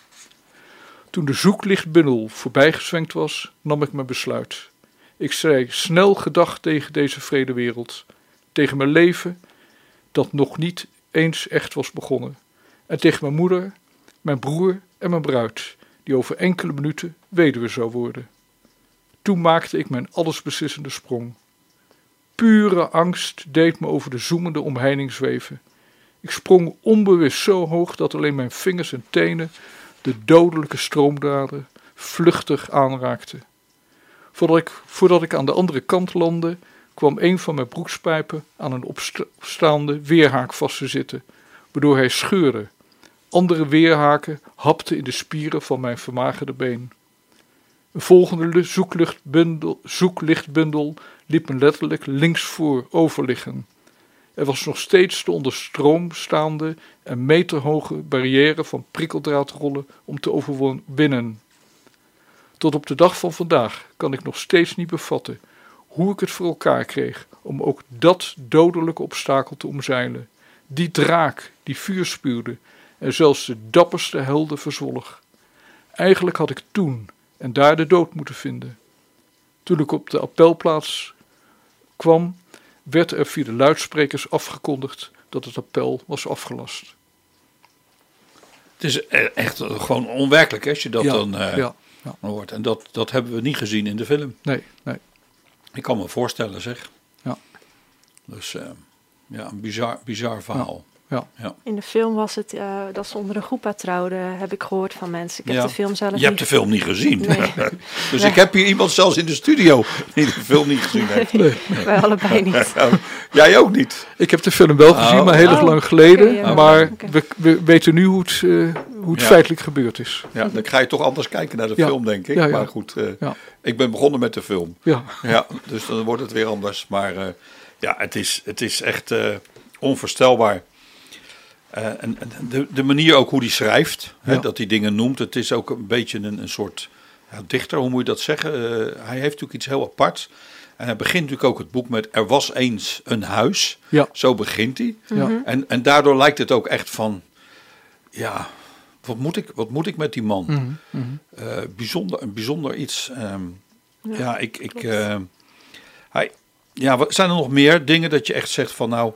Toen de zoeklichtbundel voorbijgezwenkt was, nam ik mijn besluit. Ik zei snel gedag tegen deze vrede wereld, tegen mijn leven dat nog niet eens echt was begonnen, en tegen mijn moeder, mijn broer en mijn bruid, die over enkele minuten weduwe zou worden. Toen maakte ik mijn allesbeslissende sprong. Pure angst deed me over de zoemende omheining zweven. Ik sprong onbewust zo hoog dat alleen mijn vingers en tenen de dodelijke stroomdraden vluchtig aanraakten. Voordat ik, voordat ik aan de andere kant landde, kwam een van mijn broekspijpen aan een opsta- opstaande weerhaak vast te zitten, waardoor hij scheurde. Andere weerhaken hapten in de spieren van mijn vermagerde been. Een volgende zoeklichtbundel, zoeklichtbundel liet me letterlijk links voor overliggen. Er was nog steeds de onder stroom staande en meterhoge barrière van prikkeldraadrollen om te overwinnen. Tot op de dag van vandaag kan ik nog steeds niet bevatten hoe ik het voor elkaar kreeg om ook dat dodelijke obstakel te omzeilen. Die draak die vuur spuwde en zelfs de dapperste helden verzwolg. Eigenlijk had ik toen en daar de dood moeten vinden. Toen ik op de appelplaats kwam, werd er via de luidsprekers afgekondigd dat het appel was afgelast. Het is e- echt gewoon onwerkelijk hè, als je dat ja, dan eh, ja, ja. hoort. En dat, dat hebben we niet gezien in de film. Nee, nee. Ik kan me voorstellen, zeg. Ja. Dus eh, ja, een bizar, bizar verhaal. Ja. Ja. In de film was het eh, dat ze onder een groep trouwden, heb ik gehoord van mensen. Ik heb Ja. de film zelf Je niet hebt de film niet gezien. Nee. dus ik heb hier iemand zelfs in de studio die de film niet gezien heeft. Nee, wij allebei niet. Jij ook niet. Ik heb de film wel gezien, Oh. maar heel erg Oh, lang geleden. ja. Maar we, we weten nu hoe het, eh, hoe het Ja. feitelijk gebeurd is. Ja, dan ga je toch anders kijken naar de Ja. film, denk ik. Ja, ja. Maar goed, eh, Ja. ik ben begonnen met de film. Ja, Ja, dus dan wordt het weer anders. Maar eh, ja, het is, het is echt eh, onvoorstelbaar. Eh, en, de, de manier ook hoe hij schrijft, hè, Ja. dat hij dingen noemt. Het is ook een beetje een, een soort ja, dichter, hoe moet je dat zeggen? Eh, hij heeft natuurlijk iets heel aparts. En hij begint natuurlijk ook het boek met Er was eens een huis. ja, Zo begint hij. ja. En, en daardoor lijkt het ook echt van, ja, wat moet ik, wat moet ik met die man? Mhm, mhm. Eh, bijzonder, een bijzonder iets. Ehm, ja, Ja, ik, ik, eh, hij, ja, wat zijn er nog meer dingen dat je echt zegt van nou,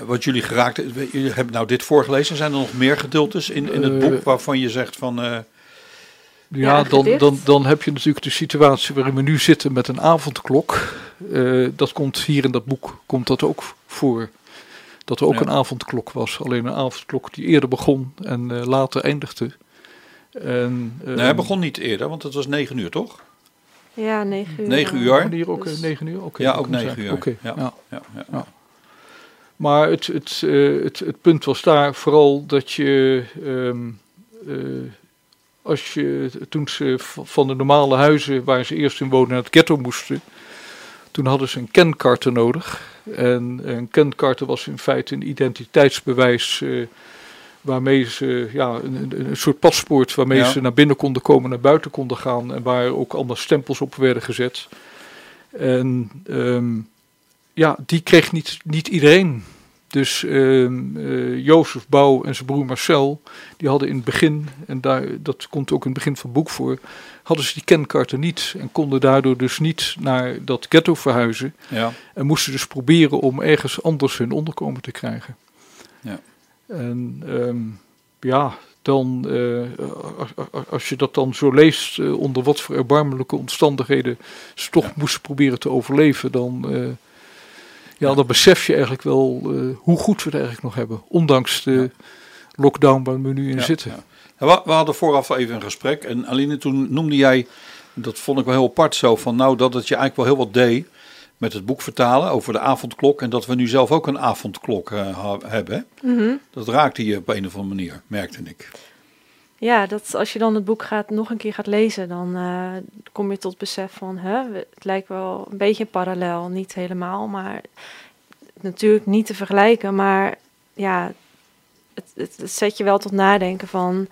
wat jullie geraakt, jullie hebben nou dit voorgelezen, zijn er nog meer gedeeltes in, in het Eh, boek waarvan je zegt van, eh, Ja, dan, dan, dan heb je natuurlijk de situatie waarin we nu zitten met een avondklok. Eh, dat komt hier in dat boek komt dat ook voor. Dat er ook Ja. een avondklok was. Alleen een avondklok die eerder begon en eh, later eindigde. En, nee, ehm, hij begon niet eerder, want het was negen uur toch? Ja, negen uur. Negen eh, uur. Hier ook Dus- eh, negen uur? Oké, ja, ook negen uur. Oké, ja, ja. ja. Maar het, het, eh, het, het punt was daar vooral dat je, ehm, eh, als je, toen ze van de normale huizen waar ze eerst in woonden naar het ghetto moesten, toen hadden ze een kenkaarten nodig. En een kenkaarten was in feite een identiteitsbewijs eh, waarmee ze, ja, een, een- soort paspoort waarmee Ja. ze naar binnen konden komen, naar buiten konden gaan en waar ook allemaal stempels op werden gezet. En ehm, ja, die kreeg niet, niet iedereen. Dus eh, Jozef Bouw en zijn broer Marcel, die hadden in het begin, en daar, dat komt ook in het begin van het boek voor, hadden ze die kenkaarten niet en konden daardoor dus niet naar dat ghetto verhuizen. ja. En moesten dus proberen om ergens anders hun onderkomen te krijgen. Ja. En ehm, ja, dan, eh, als- je dat dan zo leest, eh, onder wat voor erbarmelijke omstandigheden ze toch moesten proberen te overleven, dan, ja, Ja. dan besef je eigenlijk wel eh, hoe goed we het eigenlijk nog hebben. Ondanks de Ja. lockdown waar we nu in Ja, zitten. ja. Ja, we, we hadden vooraf even een gesprek en Aline, toen noemde jij, dat vond ik wel heel apart zo, van nou dat het je eigenlijk wel heel wat deed met het boek vertalen over de avondklok en dat we nu zelf ook een avondklok eh, hebben. Mhm. Dat raakte je op een of andere manier, merkte ik. Ja, dat als je dan het boek gaat, nog een keer gaat lezen, dan eh, kom je tot besef van, hè, het lijkt wel een beetje parallel, niet helemaal, maar natuurlijk niet te vergelijken, maar ja, het, het, het zet je wel tot nadenken van,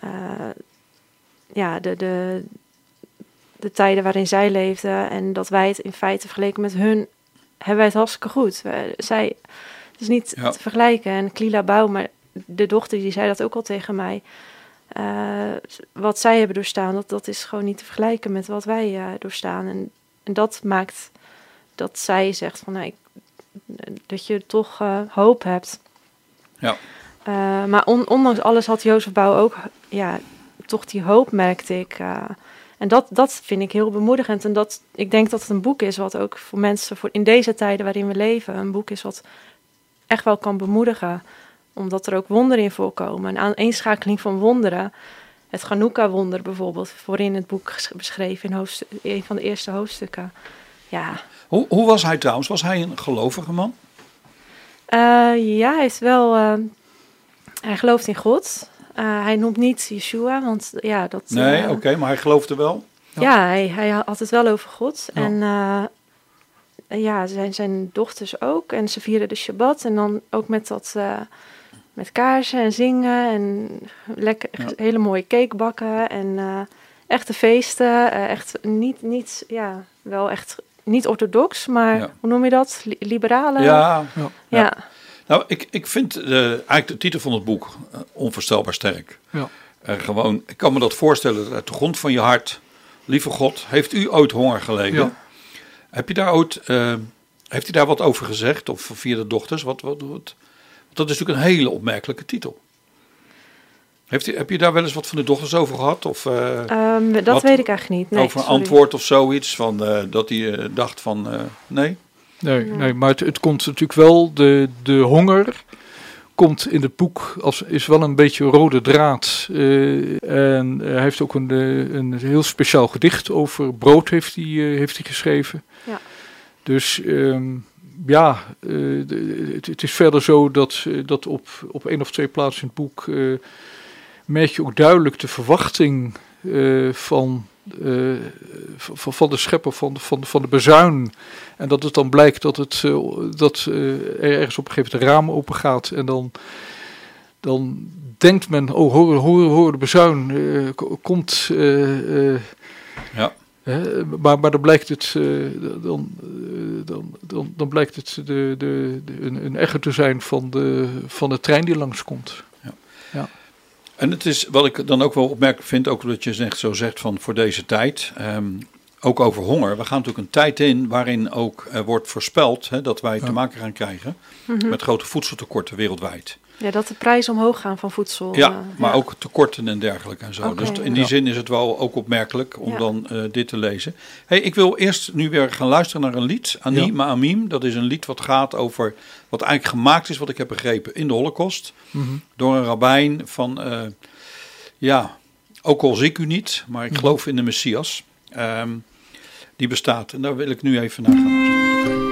eh, ja, de, de, de tijden waarin zij leefden en dat wij het in feite vergeleken met hun, hebben wij het hartstikke goed. Wij- zij, het is niet Ja. te vergelijken. En Klila Bouw, maar de dochter, die zei dat ook al tegen mij. Eh, wat zij hebben doorstaan, dat, dat is gewoon niet te vergelijken met wat wij eh, doorstaan. En, en dat maakt dat zij zegt van, nou, ik, dat je toch eh, hoop hebt. Ja. Maar on- ondanks alles had Jozef Bouw ook, ja, toch die hoop merkte ik. en dat, dat vind ik heel bemoedigend. En dat, ik denk dat het een boek is wat ook voor mensen, voor in deze tijden waarin we leven, een boek is wat echt wel kan bemoedigen. Omdat er ook wonderen in voorkomen. Een aaneenschakeling van wonderen. Het Chanukka-wonder bijvoorbeeld, voorin het boek beschreven in hoofdstuk, een van de eerste hoofdstukken. Ja, Hoe, hoe was hij trouwens? Was hij een gelovige man? Eh, ja, hij is wel. eh, hij gelooft in God. Eh, hij noemt niet Yeshua, want ja, dat. Nee, oké, maar hij geloofde wel. Ja. Ja, hij, hij had het wel over God. Ja. En ja, zijn, zijn dochters ook. En ze vieren de Shabbat. En dan ook met dat... met kaarsen en zingen. En lekker, Ja. hele mooie cake bakken. En eh, echte feesten. eh, echt niet, niet... Ja, wel echt... Niet orthodox, maar Ja. hoe noem je dat? Li- liberale? Ja, ja. nou, ik, ik vind eh, eigenlijk de titel van het boek onvoorstelbaar sterk. Ja. Gewoon, ik kan me dat voorstellen dat uit de grond van je hart. Lieve God, heeft u ooit honger geleden? Ja. Heb je daar ooit, heeft hij daar wat over gezegd? Of via de dochters? Wat, wat, wat? Dat is natuurlijk een hele opmerkelijke titel. Heeft heb je daar wel eens wat van de dochters over gehad? Of eh, Ehm, dat Wat- weet ik eigenlijk niet. Nee, over een sorry. antwoord of zoiets? Van, eh, dat hij eh, dacht van, eh, nee? Nee, nee maar het, het komt natuurlijk wel, de, de honger komt in het boek als is wel een beetje een rode draad. Eh, en hij heeft ook een, een heel speciaal gedicht over brood heeft hij, eh, heeft hij geschreven. Ja. Dus ehm, ja, eh, de- het, is verder zo dat, eh, dat op, op één of twee plaatsen in het boek eh, merk je ook duidelijk de verwachting van, van, van de schepper van, van, van de bezuin. En dat het dan blijkt dat, het, dat er ergens op een gegeven moment een raam open gaat. En dan, dan denkt men, oh hoor, hoor, hoor de bezuin ko- komt. Ja. Hè, maar, maar dan blijkt het, eh, dan, eh, dan, dan, dan blijkt het de, de, de, een, een echo te zijn van de, van de trein die langskomt. En het is wat ik dan ook wel opmerkelijk vind, ook dat je zegt, zo zegt van voor deze tijd, ehm, ook over honger. We gaan natuurlijk een tijd in waarin ook eh, wordt voorspeld hè, dat wij te Ja. maken gaan krijgen Mhm. met grote voedseltekorten wereldwijd. Ja, dat de prijzen omhoog gaan van voedsel. Ja, eh, maar ja. ook tekorten en dergelijke en zo. Dus in ja. die zin is het wel ook opmerkelijk om Ja. dan eh, dit te lezen. Hey, ik wil eerst nu weer gaan luisteren naar een lied, Ani Ja. Ma'amim. Dat is een lied wat gaat over, wat eigenlijk gemaakt is, wat ik heb begrepen, in de holocaust. Mhm. door een rabbijn van, eh, ja, ook al zie ik u niet, maar ik Mhm. geloof in de Messias. Ehm, die bestaat. En daar wil ik nu even naar gaan luisteren.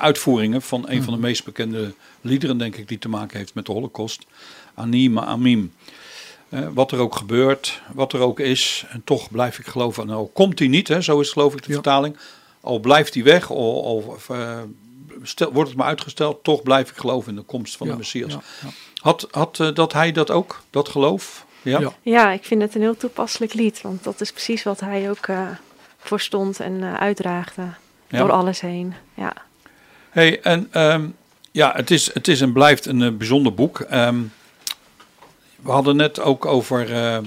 Uitvoeringen van een van de meest bekende liederen, denk ik, die te maken heeft met de Holocaust. Anima Amim. Eh, wat er ook gebeurt, wat er ook is, en toch blijf ik geloven. Nou, komt hij niet, hè, zo is geloof ik de Ja. vertaling. Al blijft hij weg, al, al eh, stel, wordt het maar uitgesteld, toch blijf ik geloven in de komst van Ja, de Messias. ja, ja. Had, had eh, dat hij dat ook, dat geloof? Ja. Ja. Ja, ik vind het een heel toepasselijk lied. Want dat is precies wat hij ook eh voor stond en uitdraagde. Ja. Door alles heen. Ja. Hey, en ehm, ja, het is, het is en blijft een eh, bijzonder boek. Ehm, we hadden net ook over, eh, eh,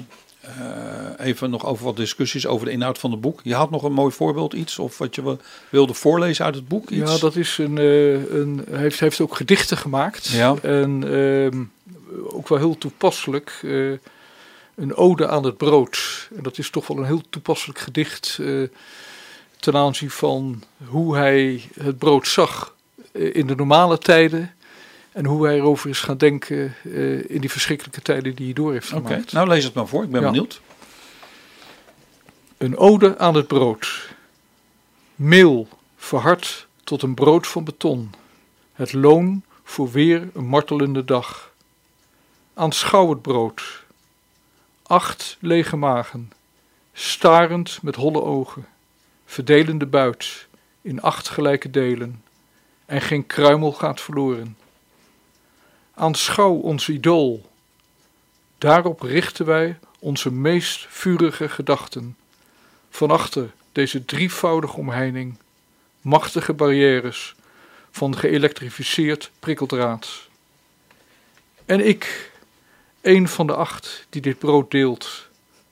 even nog over wat discussies over de inhoud van het boek. Je had nog een mooi voorbeeld, iets, of wat je wil- wilde voorlezen uit het boek? Iets? Ja, dat is een, een hij, heeft, heeft ook gedichten gemaakt. Ja. En ehm, ook wel heel toepasselijk. een ode aan het brood. En dat is toch wel een heel toepasselijk gedicht eh, ten aanzien van hoe hij het brood zag eh, in de normale tijden. En hoe hij erover is gaan denken eh, in die verschrikkelijke tijden die hij door heeft Oké, gemaakt. nou lees het maar voor, ik ben Ja. benieuwd. Een ode aan het brood. Meel verhard tot een brood van beton. Het loon voor weer een martelende dag. Aanschouw het brood. Acht lege magen. Starend met holle ogen. Verdelende buit in acht gelijke delen. En geen kruimel gaat verloren. Aanschouw ons idool. Daarop richten wij onze meest vurige gedachten. Van achter deze drievoudige omheining, machtige barrières van geëlektrificeerd prikkeldraad. En ik, een van de acht die dit brood deelt,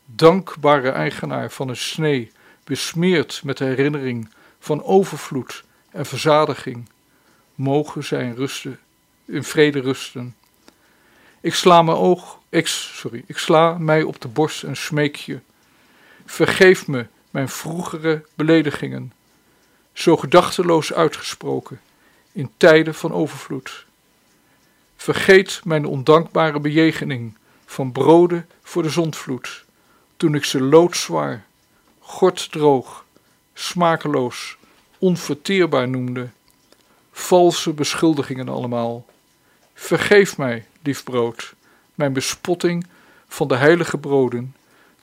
dankbare eigenaar van een snee, besmeerd met de herinnering van overvloed en verzadiging, mogen zijn rusten, in vrede rusten. Ik sla, mijn oog, ik, sorry, ik sla mij op de borst en smeek je. Vergeef me mijn vroegere beledigingen, zo gedachteloos uitgesproken, in tijden van overvloed. Vergeet mijn ondankbare bejegening van broden voor de zondvloed, toen ik ze loodzwaar, gorddroog, smakeloos, onverteerbaar noemde. Valse beschuldigingen allemaal. Vergeef mij, lief brood, mijn bespotting van de heilige broden,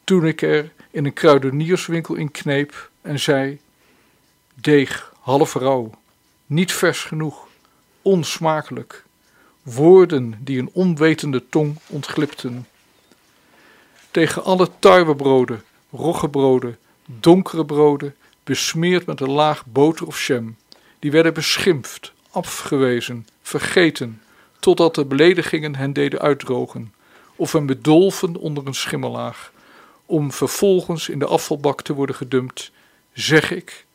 toen ik er in een kruidenierswinkel in kneep en zei: Deeg, half rauw, niet vers genoeg, onsmakelijk, woorden die een onwetende tong ontglipten. Tegen alle tarwebroden, roggebroden, donkere broden, besmeerd met een laag boter of jam, die werden beschimpt, afgewezen, vergeten, totdat de beledigingen hen deden uitdrogen, of hen bedolven onder een schimmellaag om vervolgens in de afvalbak te worden gedumpt, zeg ik: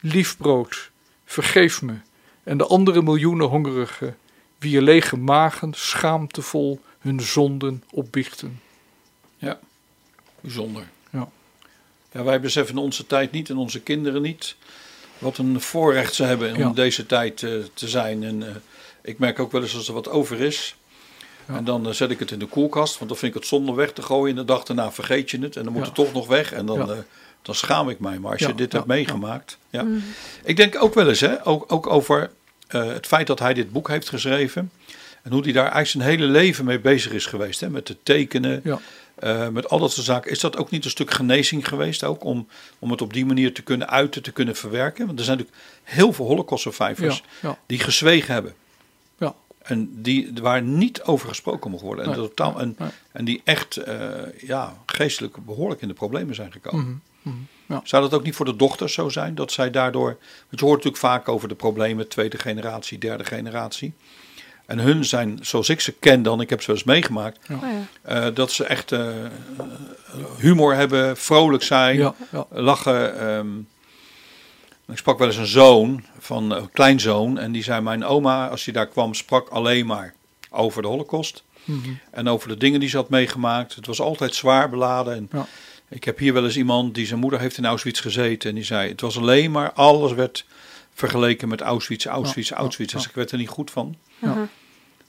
Lief brood, vergeef me en de andere miljoenen hongerigen, wier lege magen schaamtevol hun zonden opbiechten. Bijzonder. Ja. Wij beseffen onze tijd niet en onze kinderen niet wat een voorrecht ze hebben om Ja. deze tijd eh, te zijn. En eh, ik merk ook wel eens als er wat over is. Ja. En dan eh, zet ik het in de koelkast, want dan vind ik het zonde weg te gooien. En de dag daarna vergeet je het en dan moet Ja. het toch nog weg. En dan, Ja. eh, dan schaam ik mij. Maar als Ja, je dit ja, hebt meegemaakt. Ja. Mhm. Ik denk ook wel eens, hè, ook, ook over eh, het feit dat hij dit boek heeft geschreven. En hoe hij daar eigenlijk zijn hele leven mee bezig is geweest. Hè, met het tekenen, Ja. Eh, met al dat soort zaken. Is dat ook niet een stuk genezing geweest ook? Om, om het op die manier te kunnen uiten, te kunnen verwerken? Want er zijn natuurlijk heel veel holocaust-survivors Ja, ja. die gezwegen hebben. Ja. En die, waar niet over gesproken mocht worden. En, Nee, totaal, en, nee. en die echt eh, ja, geestelijk behoorlijk in de problemen zijn gekomen. Mhm, mhm, ja. Zou dat ook niet voor de dochters zo zijn? Dat zij daardoor. Want je hoort natuurlijk vaak over de problemen tweede generatie, derde generatie. En hun zijn, zoals ik ze ken dan, ik heb ze wel eens meegemaakt, Oh ja. eh, dat ze echt eh, humor hebben, vrolijk zijn, Ja, ja. lachen. ehm. ik sprak wel eens een zoon, van een kleinzoon, en die zei: Mijn oma, als hij daar kwam, sprak alleen maar over de Holocaust. Mhm. En over de dingen die ze had meegemaakt. Het was altijd zwaar beladen. En Ja. Ik heb hier wel eens iemand die zijn moeder heeft in Auschwitz gezeten. En die zei, het was alleen maar, alles werd vergeleken met Auschwitz, Auschwitz, Ja, Auschwitz. ja, Dus ik werd er niet goed van. Ja.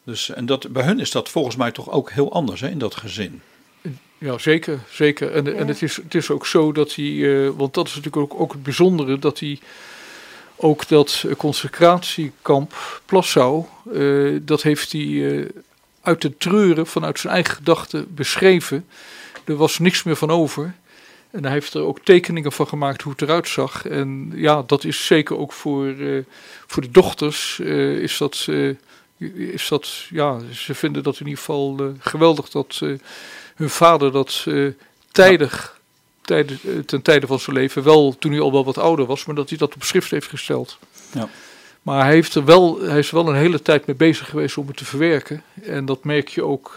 Dus, en dat, bij hun is dat volgens mij toch ook heel anders hè, in dat gezin. Ja, zeker. zeker. En, en het, is, het is ook zo dat hij, eh, want dat is natuurlijk ook, ook het bijzondere, dat hij Ook dat eh, consecratiekamp Plassau, eh, dat heeft hij eh, uit de treuren vanuit zijn eigen gedachten beschreven. Er was niks meer van over. En hij heeft er ook tekeningen van gemaakt hoe het eruit zag. En ja, dat is zeker ook voor, eh, voor de dochters. eh, is dat, eh, is dat, ja, ze vinden dat in ieder geval geweldig dat hun vader dat tijdig, tijden, eh, ten tijde van zijn leven, wel toen hij al wel wat ouder was, maar dat hij dat op schrift heeft gesteld. Ja. Maar hij, heeft er wel, hij is er wel een hele tijd mee bezig geweest om het te verwerken. En dat merk je ook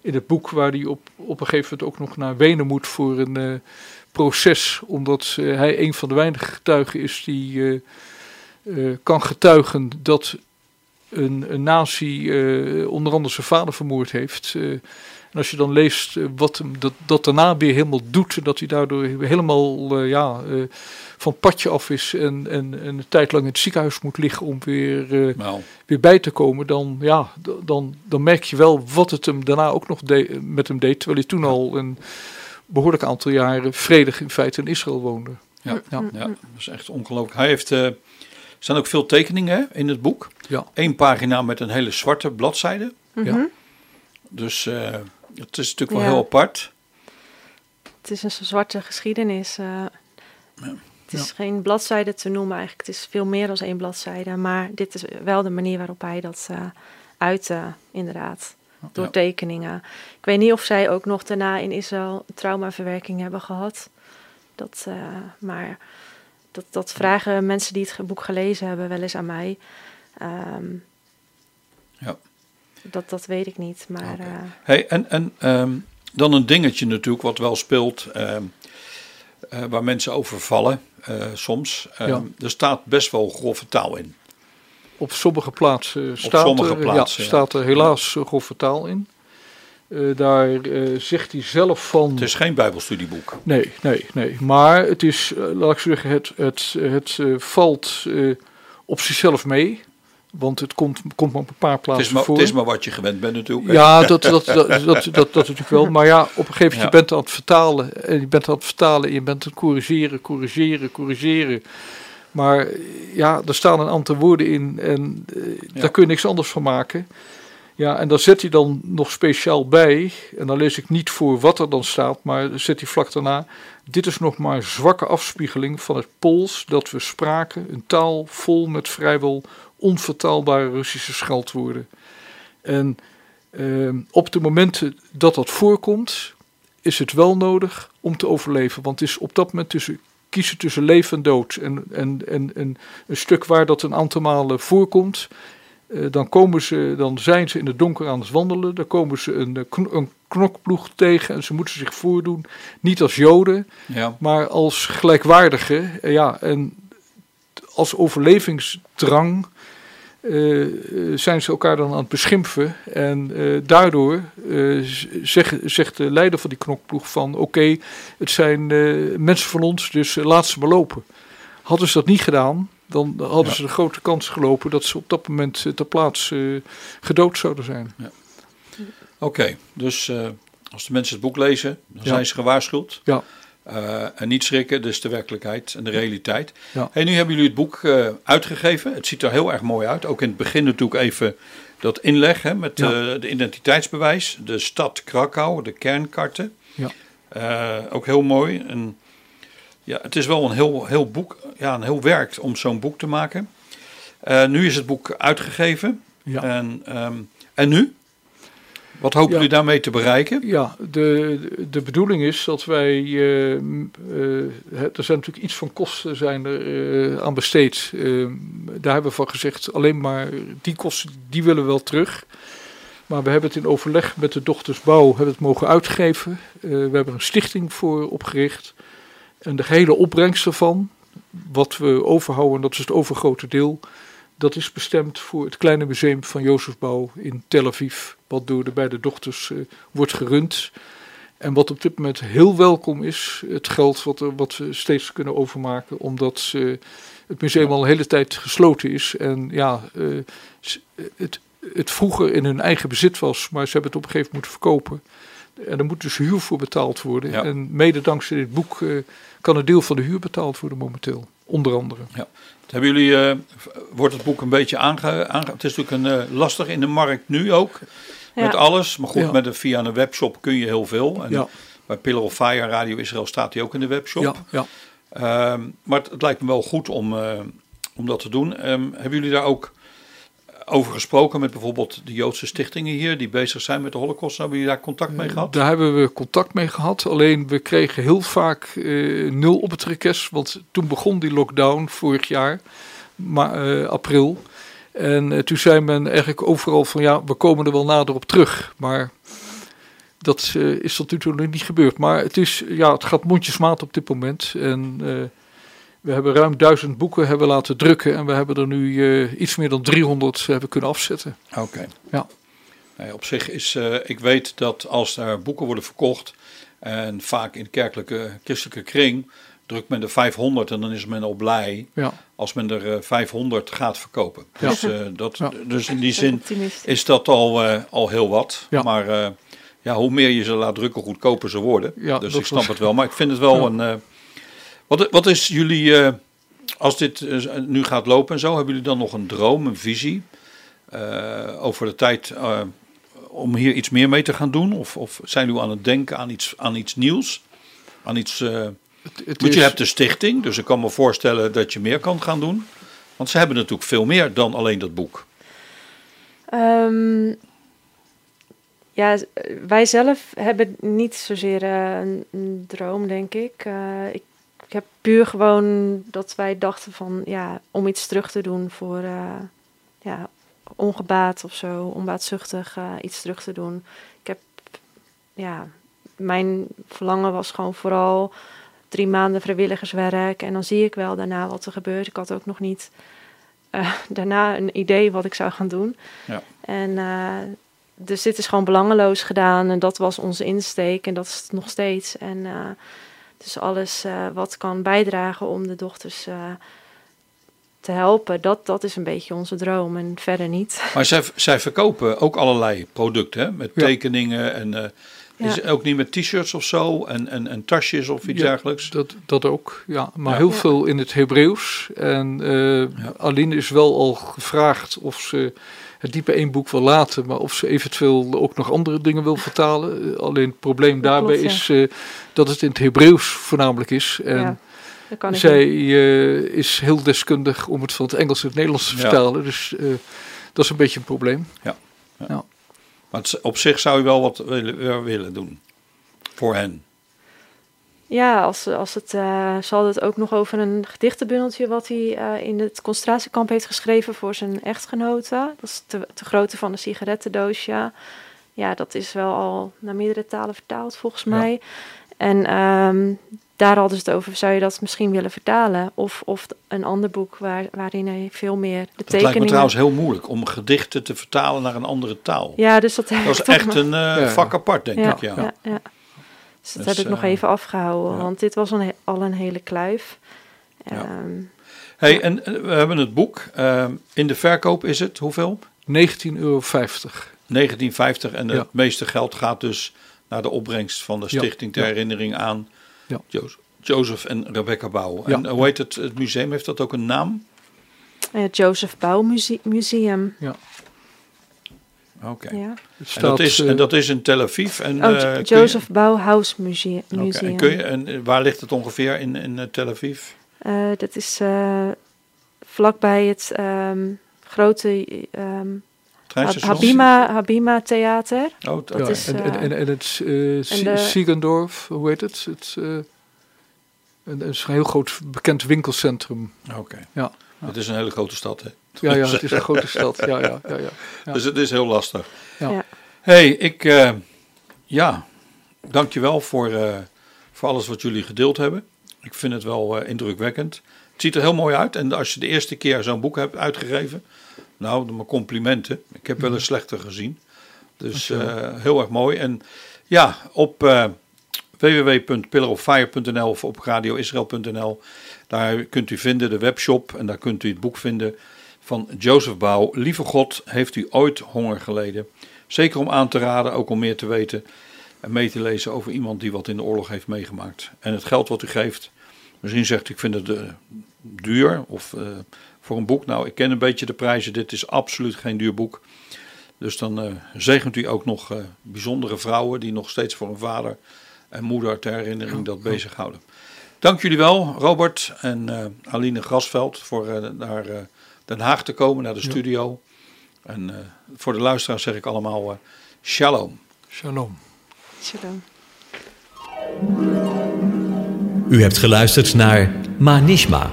in het boek, waar hij op, op een gegeven moment ook nog naar Wenen moet voor een eh, proces. Omdat eh, hij een van de weinige getuigen is die eh, kan getuigen dat een, een nazi onder andere zijn vader vermoord heeft. En als je dan leest eh, wat hem dat, dat daarna weer helemaal doet, en dat hij daardoor helemaal eh, ja, eh, van padje af is en, en, en een tijd lang in het ziekenhuis moet liggen om weer, Nou, weer bij te komen, dan, ja, dan, dan merk je wel wat het hem daarna ook nog de- met hem deed, terwijl hij toen al een behoorlijk aantal jaren vredig in feite in Israël woonde. ja, Ja. ja. dat is echt ongelooflijk. Hij heeft, eh, er staan ook veel tekeningen in het boek. Ja. Eén pagina met een hele zwarte bladzijde. Ja. Dus eh, het is natuurlijk wel Ja. heel apart. Het is een zwarte geschiedenis. eh. het is geen bladzijde te noemen eigenlijk. Het is veel meer dan één bladzijde. Maar dit is wel de manier waarop hij dat eh uitte, inderdaad. Door Ja. tekeningen. Ik weet niet of zij ook nog daarna in Israël traumaverwerking hebben gehad. Dat, eh, maar dat, dat vragen mensen die het boek gelezen hebben wel eens aan mij. Ehm, Ja. Dat, dat weet ik niet. Maar eh, Hey, en en ehm, dan een dingetje natuurlijk wat wel speelt, ehm, eh, waar mensen over vallen eh, soms. Ehm, Ja. Er staat best wel grove taal in. Op sommige plaatsen staat, sommige er, plaatsen, ja, ja. staat er helaas grove taal in. Eh, daar eh, zegt hij zelf van. Het is geen bijbelstudieboek. Nee, nee, nee. Maar het is, laat ik zeggen, het, het, het valt eh, op zichzelf mee. Want het komt, komt maar op een paar Het plaatsen is, maar, voor. het is maar wat je gewend bent natuurlijk. Ja, dat, dat, dat, dat, dat, dat, natuurlijk wel. Maar ja, op een gegeven moment, Ja. je bent aan het vertalen. En je bent aan het vertalen en je bent aan het corrigeren, corrigeren, corrigeren. Maar ja, er staan een aantal woorden in en eh, Ja. daar kun je niks anders van maken. Ja, en daar zet hij dan nog speciaal bij. En dan lees ik niet voor wat er dan staat, maar zet hij vlak daarna. Dit is nog maar zwakke afspiegeling van het Pools dat we spraken. Een taal vol met vrijwel onvertaalbare Russische scheldwoorden. En Ehm, op de momenten dat dat voorkomt, is het wel nodig om te overleven. Want het is op dat moment tussen, kiezen tussen leven en dood. En, en, en, en een stuk waar dat een aantal malen voorkomt, dan, komen ze, dan zijn ze in het donker aan het wandelen. Dan komen ze een, eh, een knokploeg tegen en ze moeten zich voordoen. Niet als joden, Ja. maar als gelijkwaardige. Eh, Ja, en als overlevingsdrang eh, eh, zijn ze elkaar dan aan het beschimpfen. En eh, daardoor eh, zeg- zegt de leider van die knokploeg van... oké, het zijn eh, mensen van ons, dus eh, laat ze maar lopen. Hadden ze dat niet gedaan, dan hadden Ja. ze de grote kans gelopen... dat ze op dat moment eh, ter plaatse eh, gedood zouden zijn. Oké, dus eh, als de mensen het boek lezen, dan Ja. zijn ze gewaarschuwd. Ja. En niet schrikken, dus de werkelijkheid en de realiteit. Ja. Hey, nu hebben jullie het boek uitgegeven. Het ziet er heel erg mooi uit. Ook in het begin natuurlijk even dat inleg hè, met Ja. de identiteitsbewijs. De stad Krakau, de kernkarten. Ja. Ook heel mooi. En, ja, het is wel een heel, heel boek, ja, een heel werk om zo'n boek te maken. Eh, nu is het boek uitgegeven. Ja. En, ehm, en nu? Wat hopen Ja. jullie daarmee te bereiken? Ja, de, de bedoeling is dat wij. eh, eh, er zijn natuurlijk iets van kosten zijn er, aan besteed. Eh, daar hebben we van gezegd, alleen maar die kosten die willen we wel terug. Maar we hebben het in overleg met de dochters Bouw hebben het mogen uitgeven. We hebben een stichting voor opgericht. En de gehele opbrengst ervan, wat we overhouden, en dat is het overgrote deel, dat is bestemd voor het kleine museum van Jozefbouw in Tel Aviv, wat door de beide dochters eh, wordt gerund. En wat op dit moment heel welkom is, het geld wat, wat we steeds kunnen overmaken, omdat eh, het museum al een hele tijd gesloten is. En ja, eh, het, het vroeger in hun eigen bezit was, maar ze hebben het op een gegeven moment moeten verkopen. En er moet dus huur voor betaald worden. Ja. En mede dankzij dit boek kan een deel van de huur betaald worden momenteel. onder andere. Hebben jullie, eh, wordt het boek een beetje aange... aange het is natuurlijk een, eh, lastig in de markt nu ook, met Ja. alles. Maar goed, Ja. met een, via een webshop kun je heel veel. En Ja, bij Pillar of Fire Radio Israël staat hij ook in de webshop. ja, ja. Ehm, maar het, het lijkt me wel goed om, eh, om dat te doen. Ehm, hebben jullie daar ook over gesproken met bijvoorbeeld de Joodse stichtingen hier... die bezig zijn met de holocaust? Hebben jullie daar contact mee gehad? Daar hebben we contact mee gehad. Alleen we kregen heel vaak eh, nul op het request. Want toen begon die lockdown vorig jaar, maar, eh, april. En eh, toen zei men eigenlijk overal van ja, we komen er wel nader op terug. Maar dat is tot nu toe nog niet gebeurd. Maar het, is, ja, het gaat mondjesmaat op dit moment. En we hebben ruim duizend boeken hebben laten drukken. En we hebben er nu eh, iets meer dan 300 hebben kunnen afzetten. Oké. Ja. Nee, op zich is, eh, ik weet dat als er boeken worden verkocht, en vaak in de kerkelijke, christelijke kring, drukt men er 500 en dan is men al blij Ja, als men er eh, 500 gaat verkopen. Ja. Dus, eh, dat, Ja. dus in die zin is dat al, eh, al heel wat. Ja. Maar eh, ja, hoe meer je ze laat drukken, hoe goedkoper ze worden. Ja, dus dat ik snap was- het wel. Maar ik vind het wel Ja. een... wat, wat is jullie... eh, als dit eh, nu gaat lopen en zo, hebben jullie dan nog een droom, een visie eh, over de tijd eh, om hier iets meer mee te gaan doen? Of, of zijn jullie aan het denken aan iets, aan iets nieuws? Aan iets, eh, het, het want je hebt de stichting, dus ik kan me voorstellen dat je meer kan gaan doen. Want ze hebben natuurlijk veel meer dan alleen dat boek. Ehm, ja, wij zelf hebben niet zozeer een, een droom, denk ik. Eh, ik. Ik heb puur gewoon dat wij dachten van, ja, om iets terug te doen voor, eh, ja, ongebaat of zo, onbaatzuchtig eh, iets terug te doen. Ik heb, ja, mijn verlangen was gewoon vooral drie maanden vrijwilligerswerk en dan zie ik wel daarna wat er gebeurt. Ik had ook nog niet eh, daarna een idee wat ik zou gaan doen. Ja. En dus dit is gewoon belangeloos gedaan en dat was onze insteek en dat is het nog steeds. En dus alles eh, wat kan bijdragen om de dochters eh, te helpen, dat, dat is een beetje onze droom en verder niet. Maar zij, zij verkopen ook allerlei producten, hè? met Ja. tekeningen en eh, Ja. is ook niet met t-shirts of zo en, en, en tasjes of iets Ja, dergelijks. Dat, dat ook, ja. Maar Ja. heel Ja. veel in het Hebreeuws. En eh Ja. Aline is wel al gevraagd of ze het diepe één boek wil laten, maar of ze eventueel ook nog andere dingen wil vertalen. Eh, Alleen het probleem Dat daarbij klopt, is eh, dat het in het Hebreeuws voornamelijk is. En ja, dat kan ik zij is heel deskundig om het van het Engels naar het Nederlands te Ja. vertalen. Dus eh, dat is een beetje een probleem. Maar het- op zich zou je wel wat willen, willen doen voor hen. Ja, als, als het, eh, ze hadden het ook nog over een gedichtenbundeltje wat hij eh, in het concentratiekamp heeft geschreven voor zijn echtgenote. Dat is te, te grootte van een sigarettendoosje. Ja, dat is wel al naar meerdere talen vertaald volgens Ja. mij. En ehm, daar hadden ze het over, zou je dat misschien willen vertalen? Of, of een ander boek waar, waarin hij veel meer de Dat lijkt me tekeningen... trouwens heel moeilijk om gedichten te vertalen naar een andere taal. Ja, dus dat, Dat is echt nog- een eh, ja. vak apart, denk ja, ik. Ja. ja. ja. Dus dat Dus, heb ik nog eh, even afgehouden, ja. want dit was een, al een hele kluif. Ja. Ehm, Hey, en eh, we hebben het boek. eh, in de verkoop is het hoeveel? 19,50 euro. 1950 en Ja. het meeste geld gaat dus naar de opbrengst van de Ja, stichting ter ja. herinnering aan Ja. Jo- Jozef en Rebecca Bouw. Ja. En hoe heet het, het museum? Heeft dat ook een naam? Het Joseph Bouw Muse- Museum. Oké. Ja. Het En, dat is, eh, en dat is in Tel Aviv. En, Oh, eh, je- Joseph Bouw House Muse- Oké, Museum. En, kun je, en eh, waar ligt het ongeveer in, in eh, Tel Aviv? Eh, dat is eh, vlakbij het ehm, grote ehm? Habima, Habima Theater. Oh, dat ja, is, en, eh, en, en, en het uh, de- Siegendorf, hoe heet het? Het eh, een, een heel groot bekend winkelcentrum. Oké. Ja. Het is een hele grote stad, hè? Ja, ja, het is een grote stad. Ja, ja, ja, ja. Ja. Dus het is heel lastig. Ja. Ja. hey, ik... eh ja, dankjewel voor, eh voor alles wat jullie gedeeld hebben. Ik vind het wel eh, indrukwekkend. Het ziet er heel mooi uit. En als je de eerste keer zo'n boek hebt uitgegeven... Nou, mijn complimenten. Ik heb wel eens slechter gezien. Dus eh, heel erg mooi. En ja, op eh www.pillaroffire.nl of op radioisrael.nl... daar kunt u vinden de webshop en daar kunt u het boek vinden van Jozef Bouw. Lieve God, heeft u ooit honger geleden? Zeker om aan te raden, ook om meer te weten en mee te lezen over iemand die wat in de oorlog heeft meegemaakt. En het geld wat u geeft misschien zegt u, ik vind het uh, duur of uh, voor een boek. Nou, ik ken een beetje de prijzen. Dit is absoluut geen duur boek. Dus dan uh, zegent u ook nog bijzondere vrouwen die nog steeds voor hun vader en moeder ter herinnering dat bezighouden. Dank jullie wel, Robert en Aline Grasveld, voor naar Den Haag te komen, naar de studio. En voor de luisteraars zeg ik allemaal shalom. Shalom. Shalom. U hebt geluisterd naar Manishma.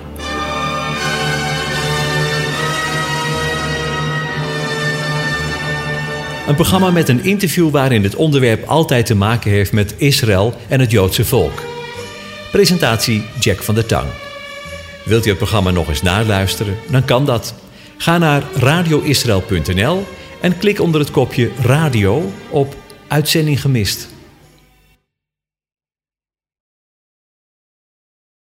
Een programma met een interview waarin het onderwerp altijd te maken heeft met Israël en het Joodse volk. Presentatie Jack van der Tang. Wilt u het programma nog eens naluisteren? Dan kan dat. Ga naar radioisrael.nl en klik onder het kopje radio op Uitzending gemist.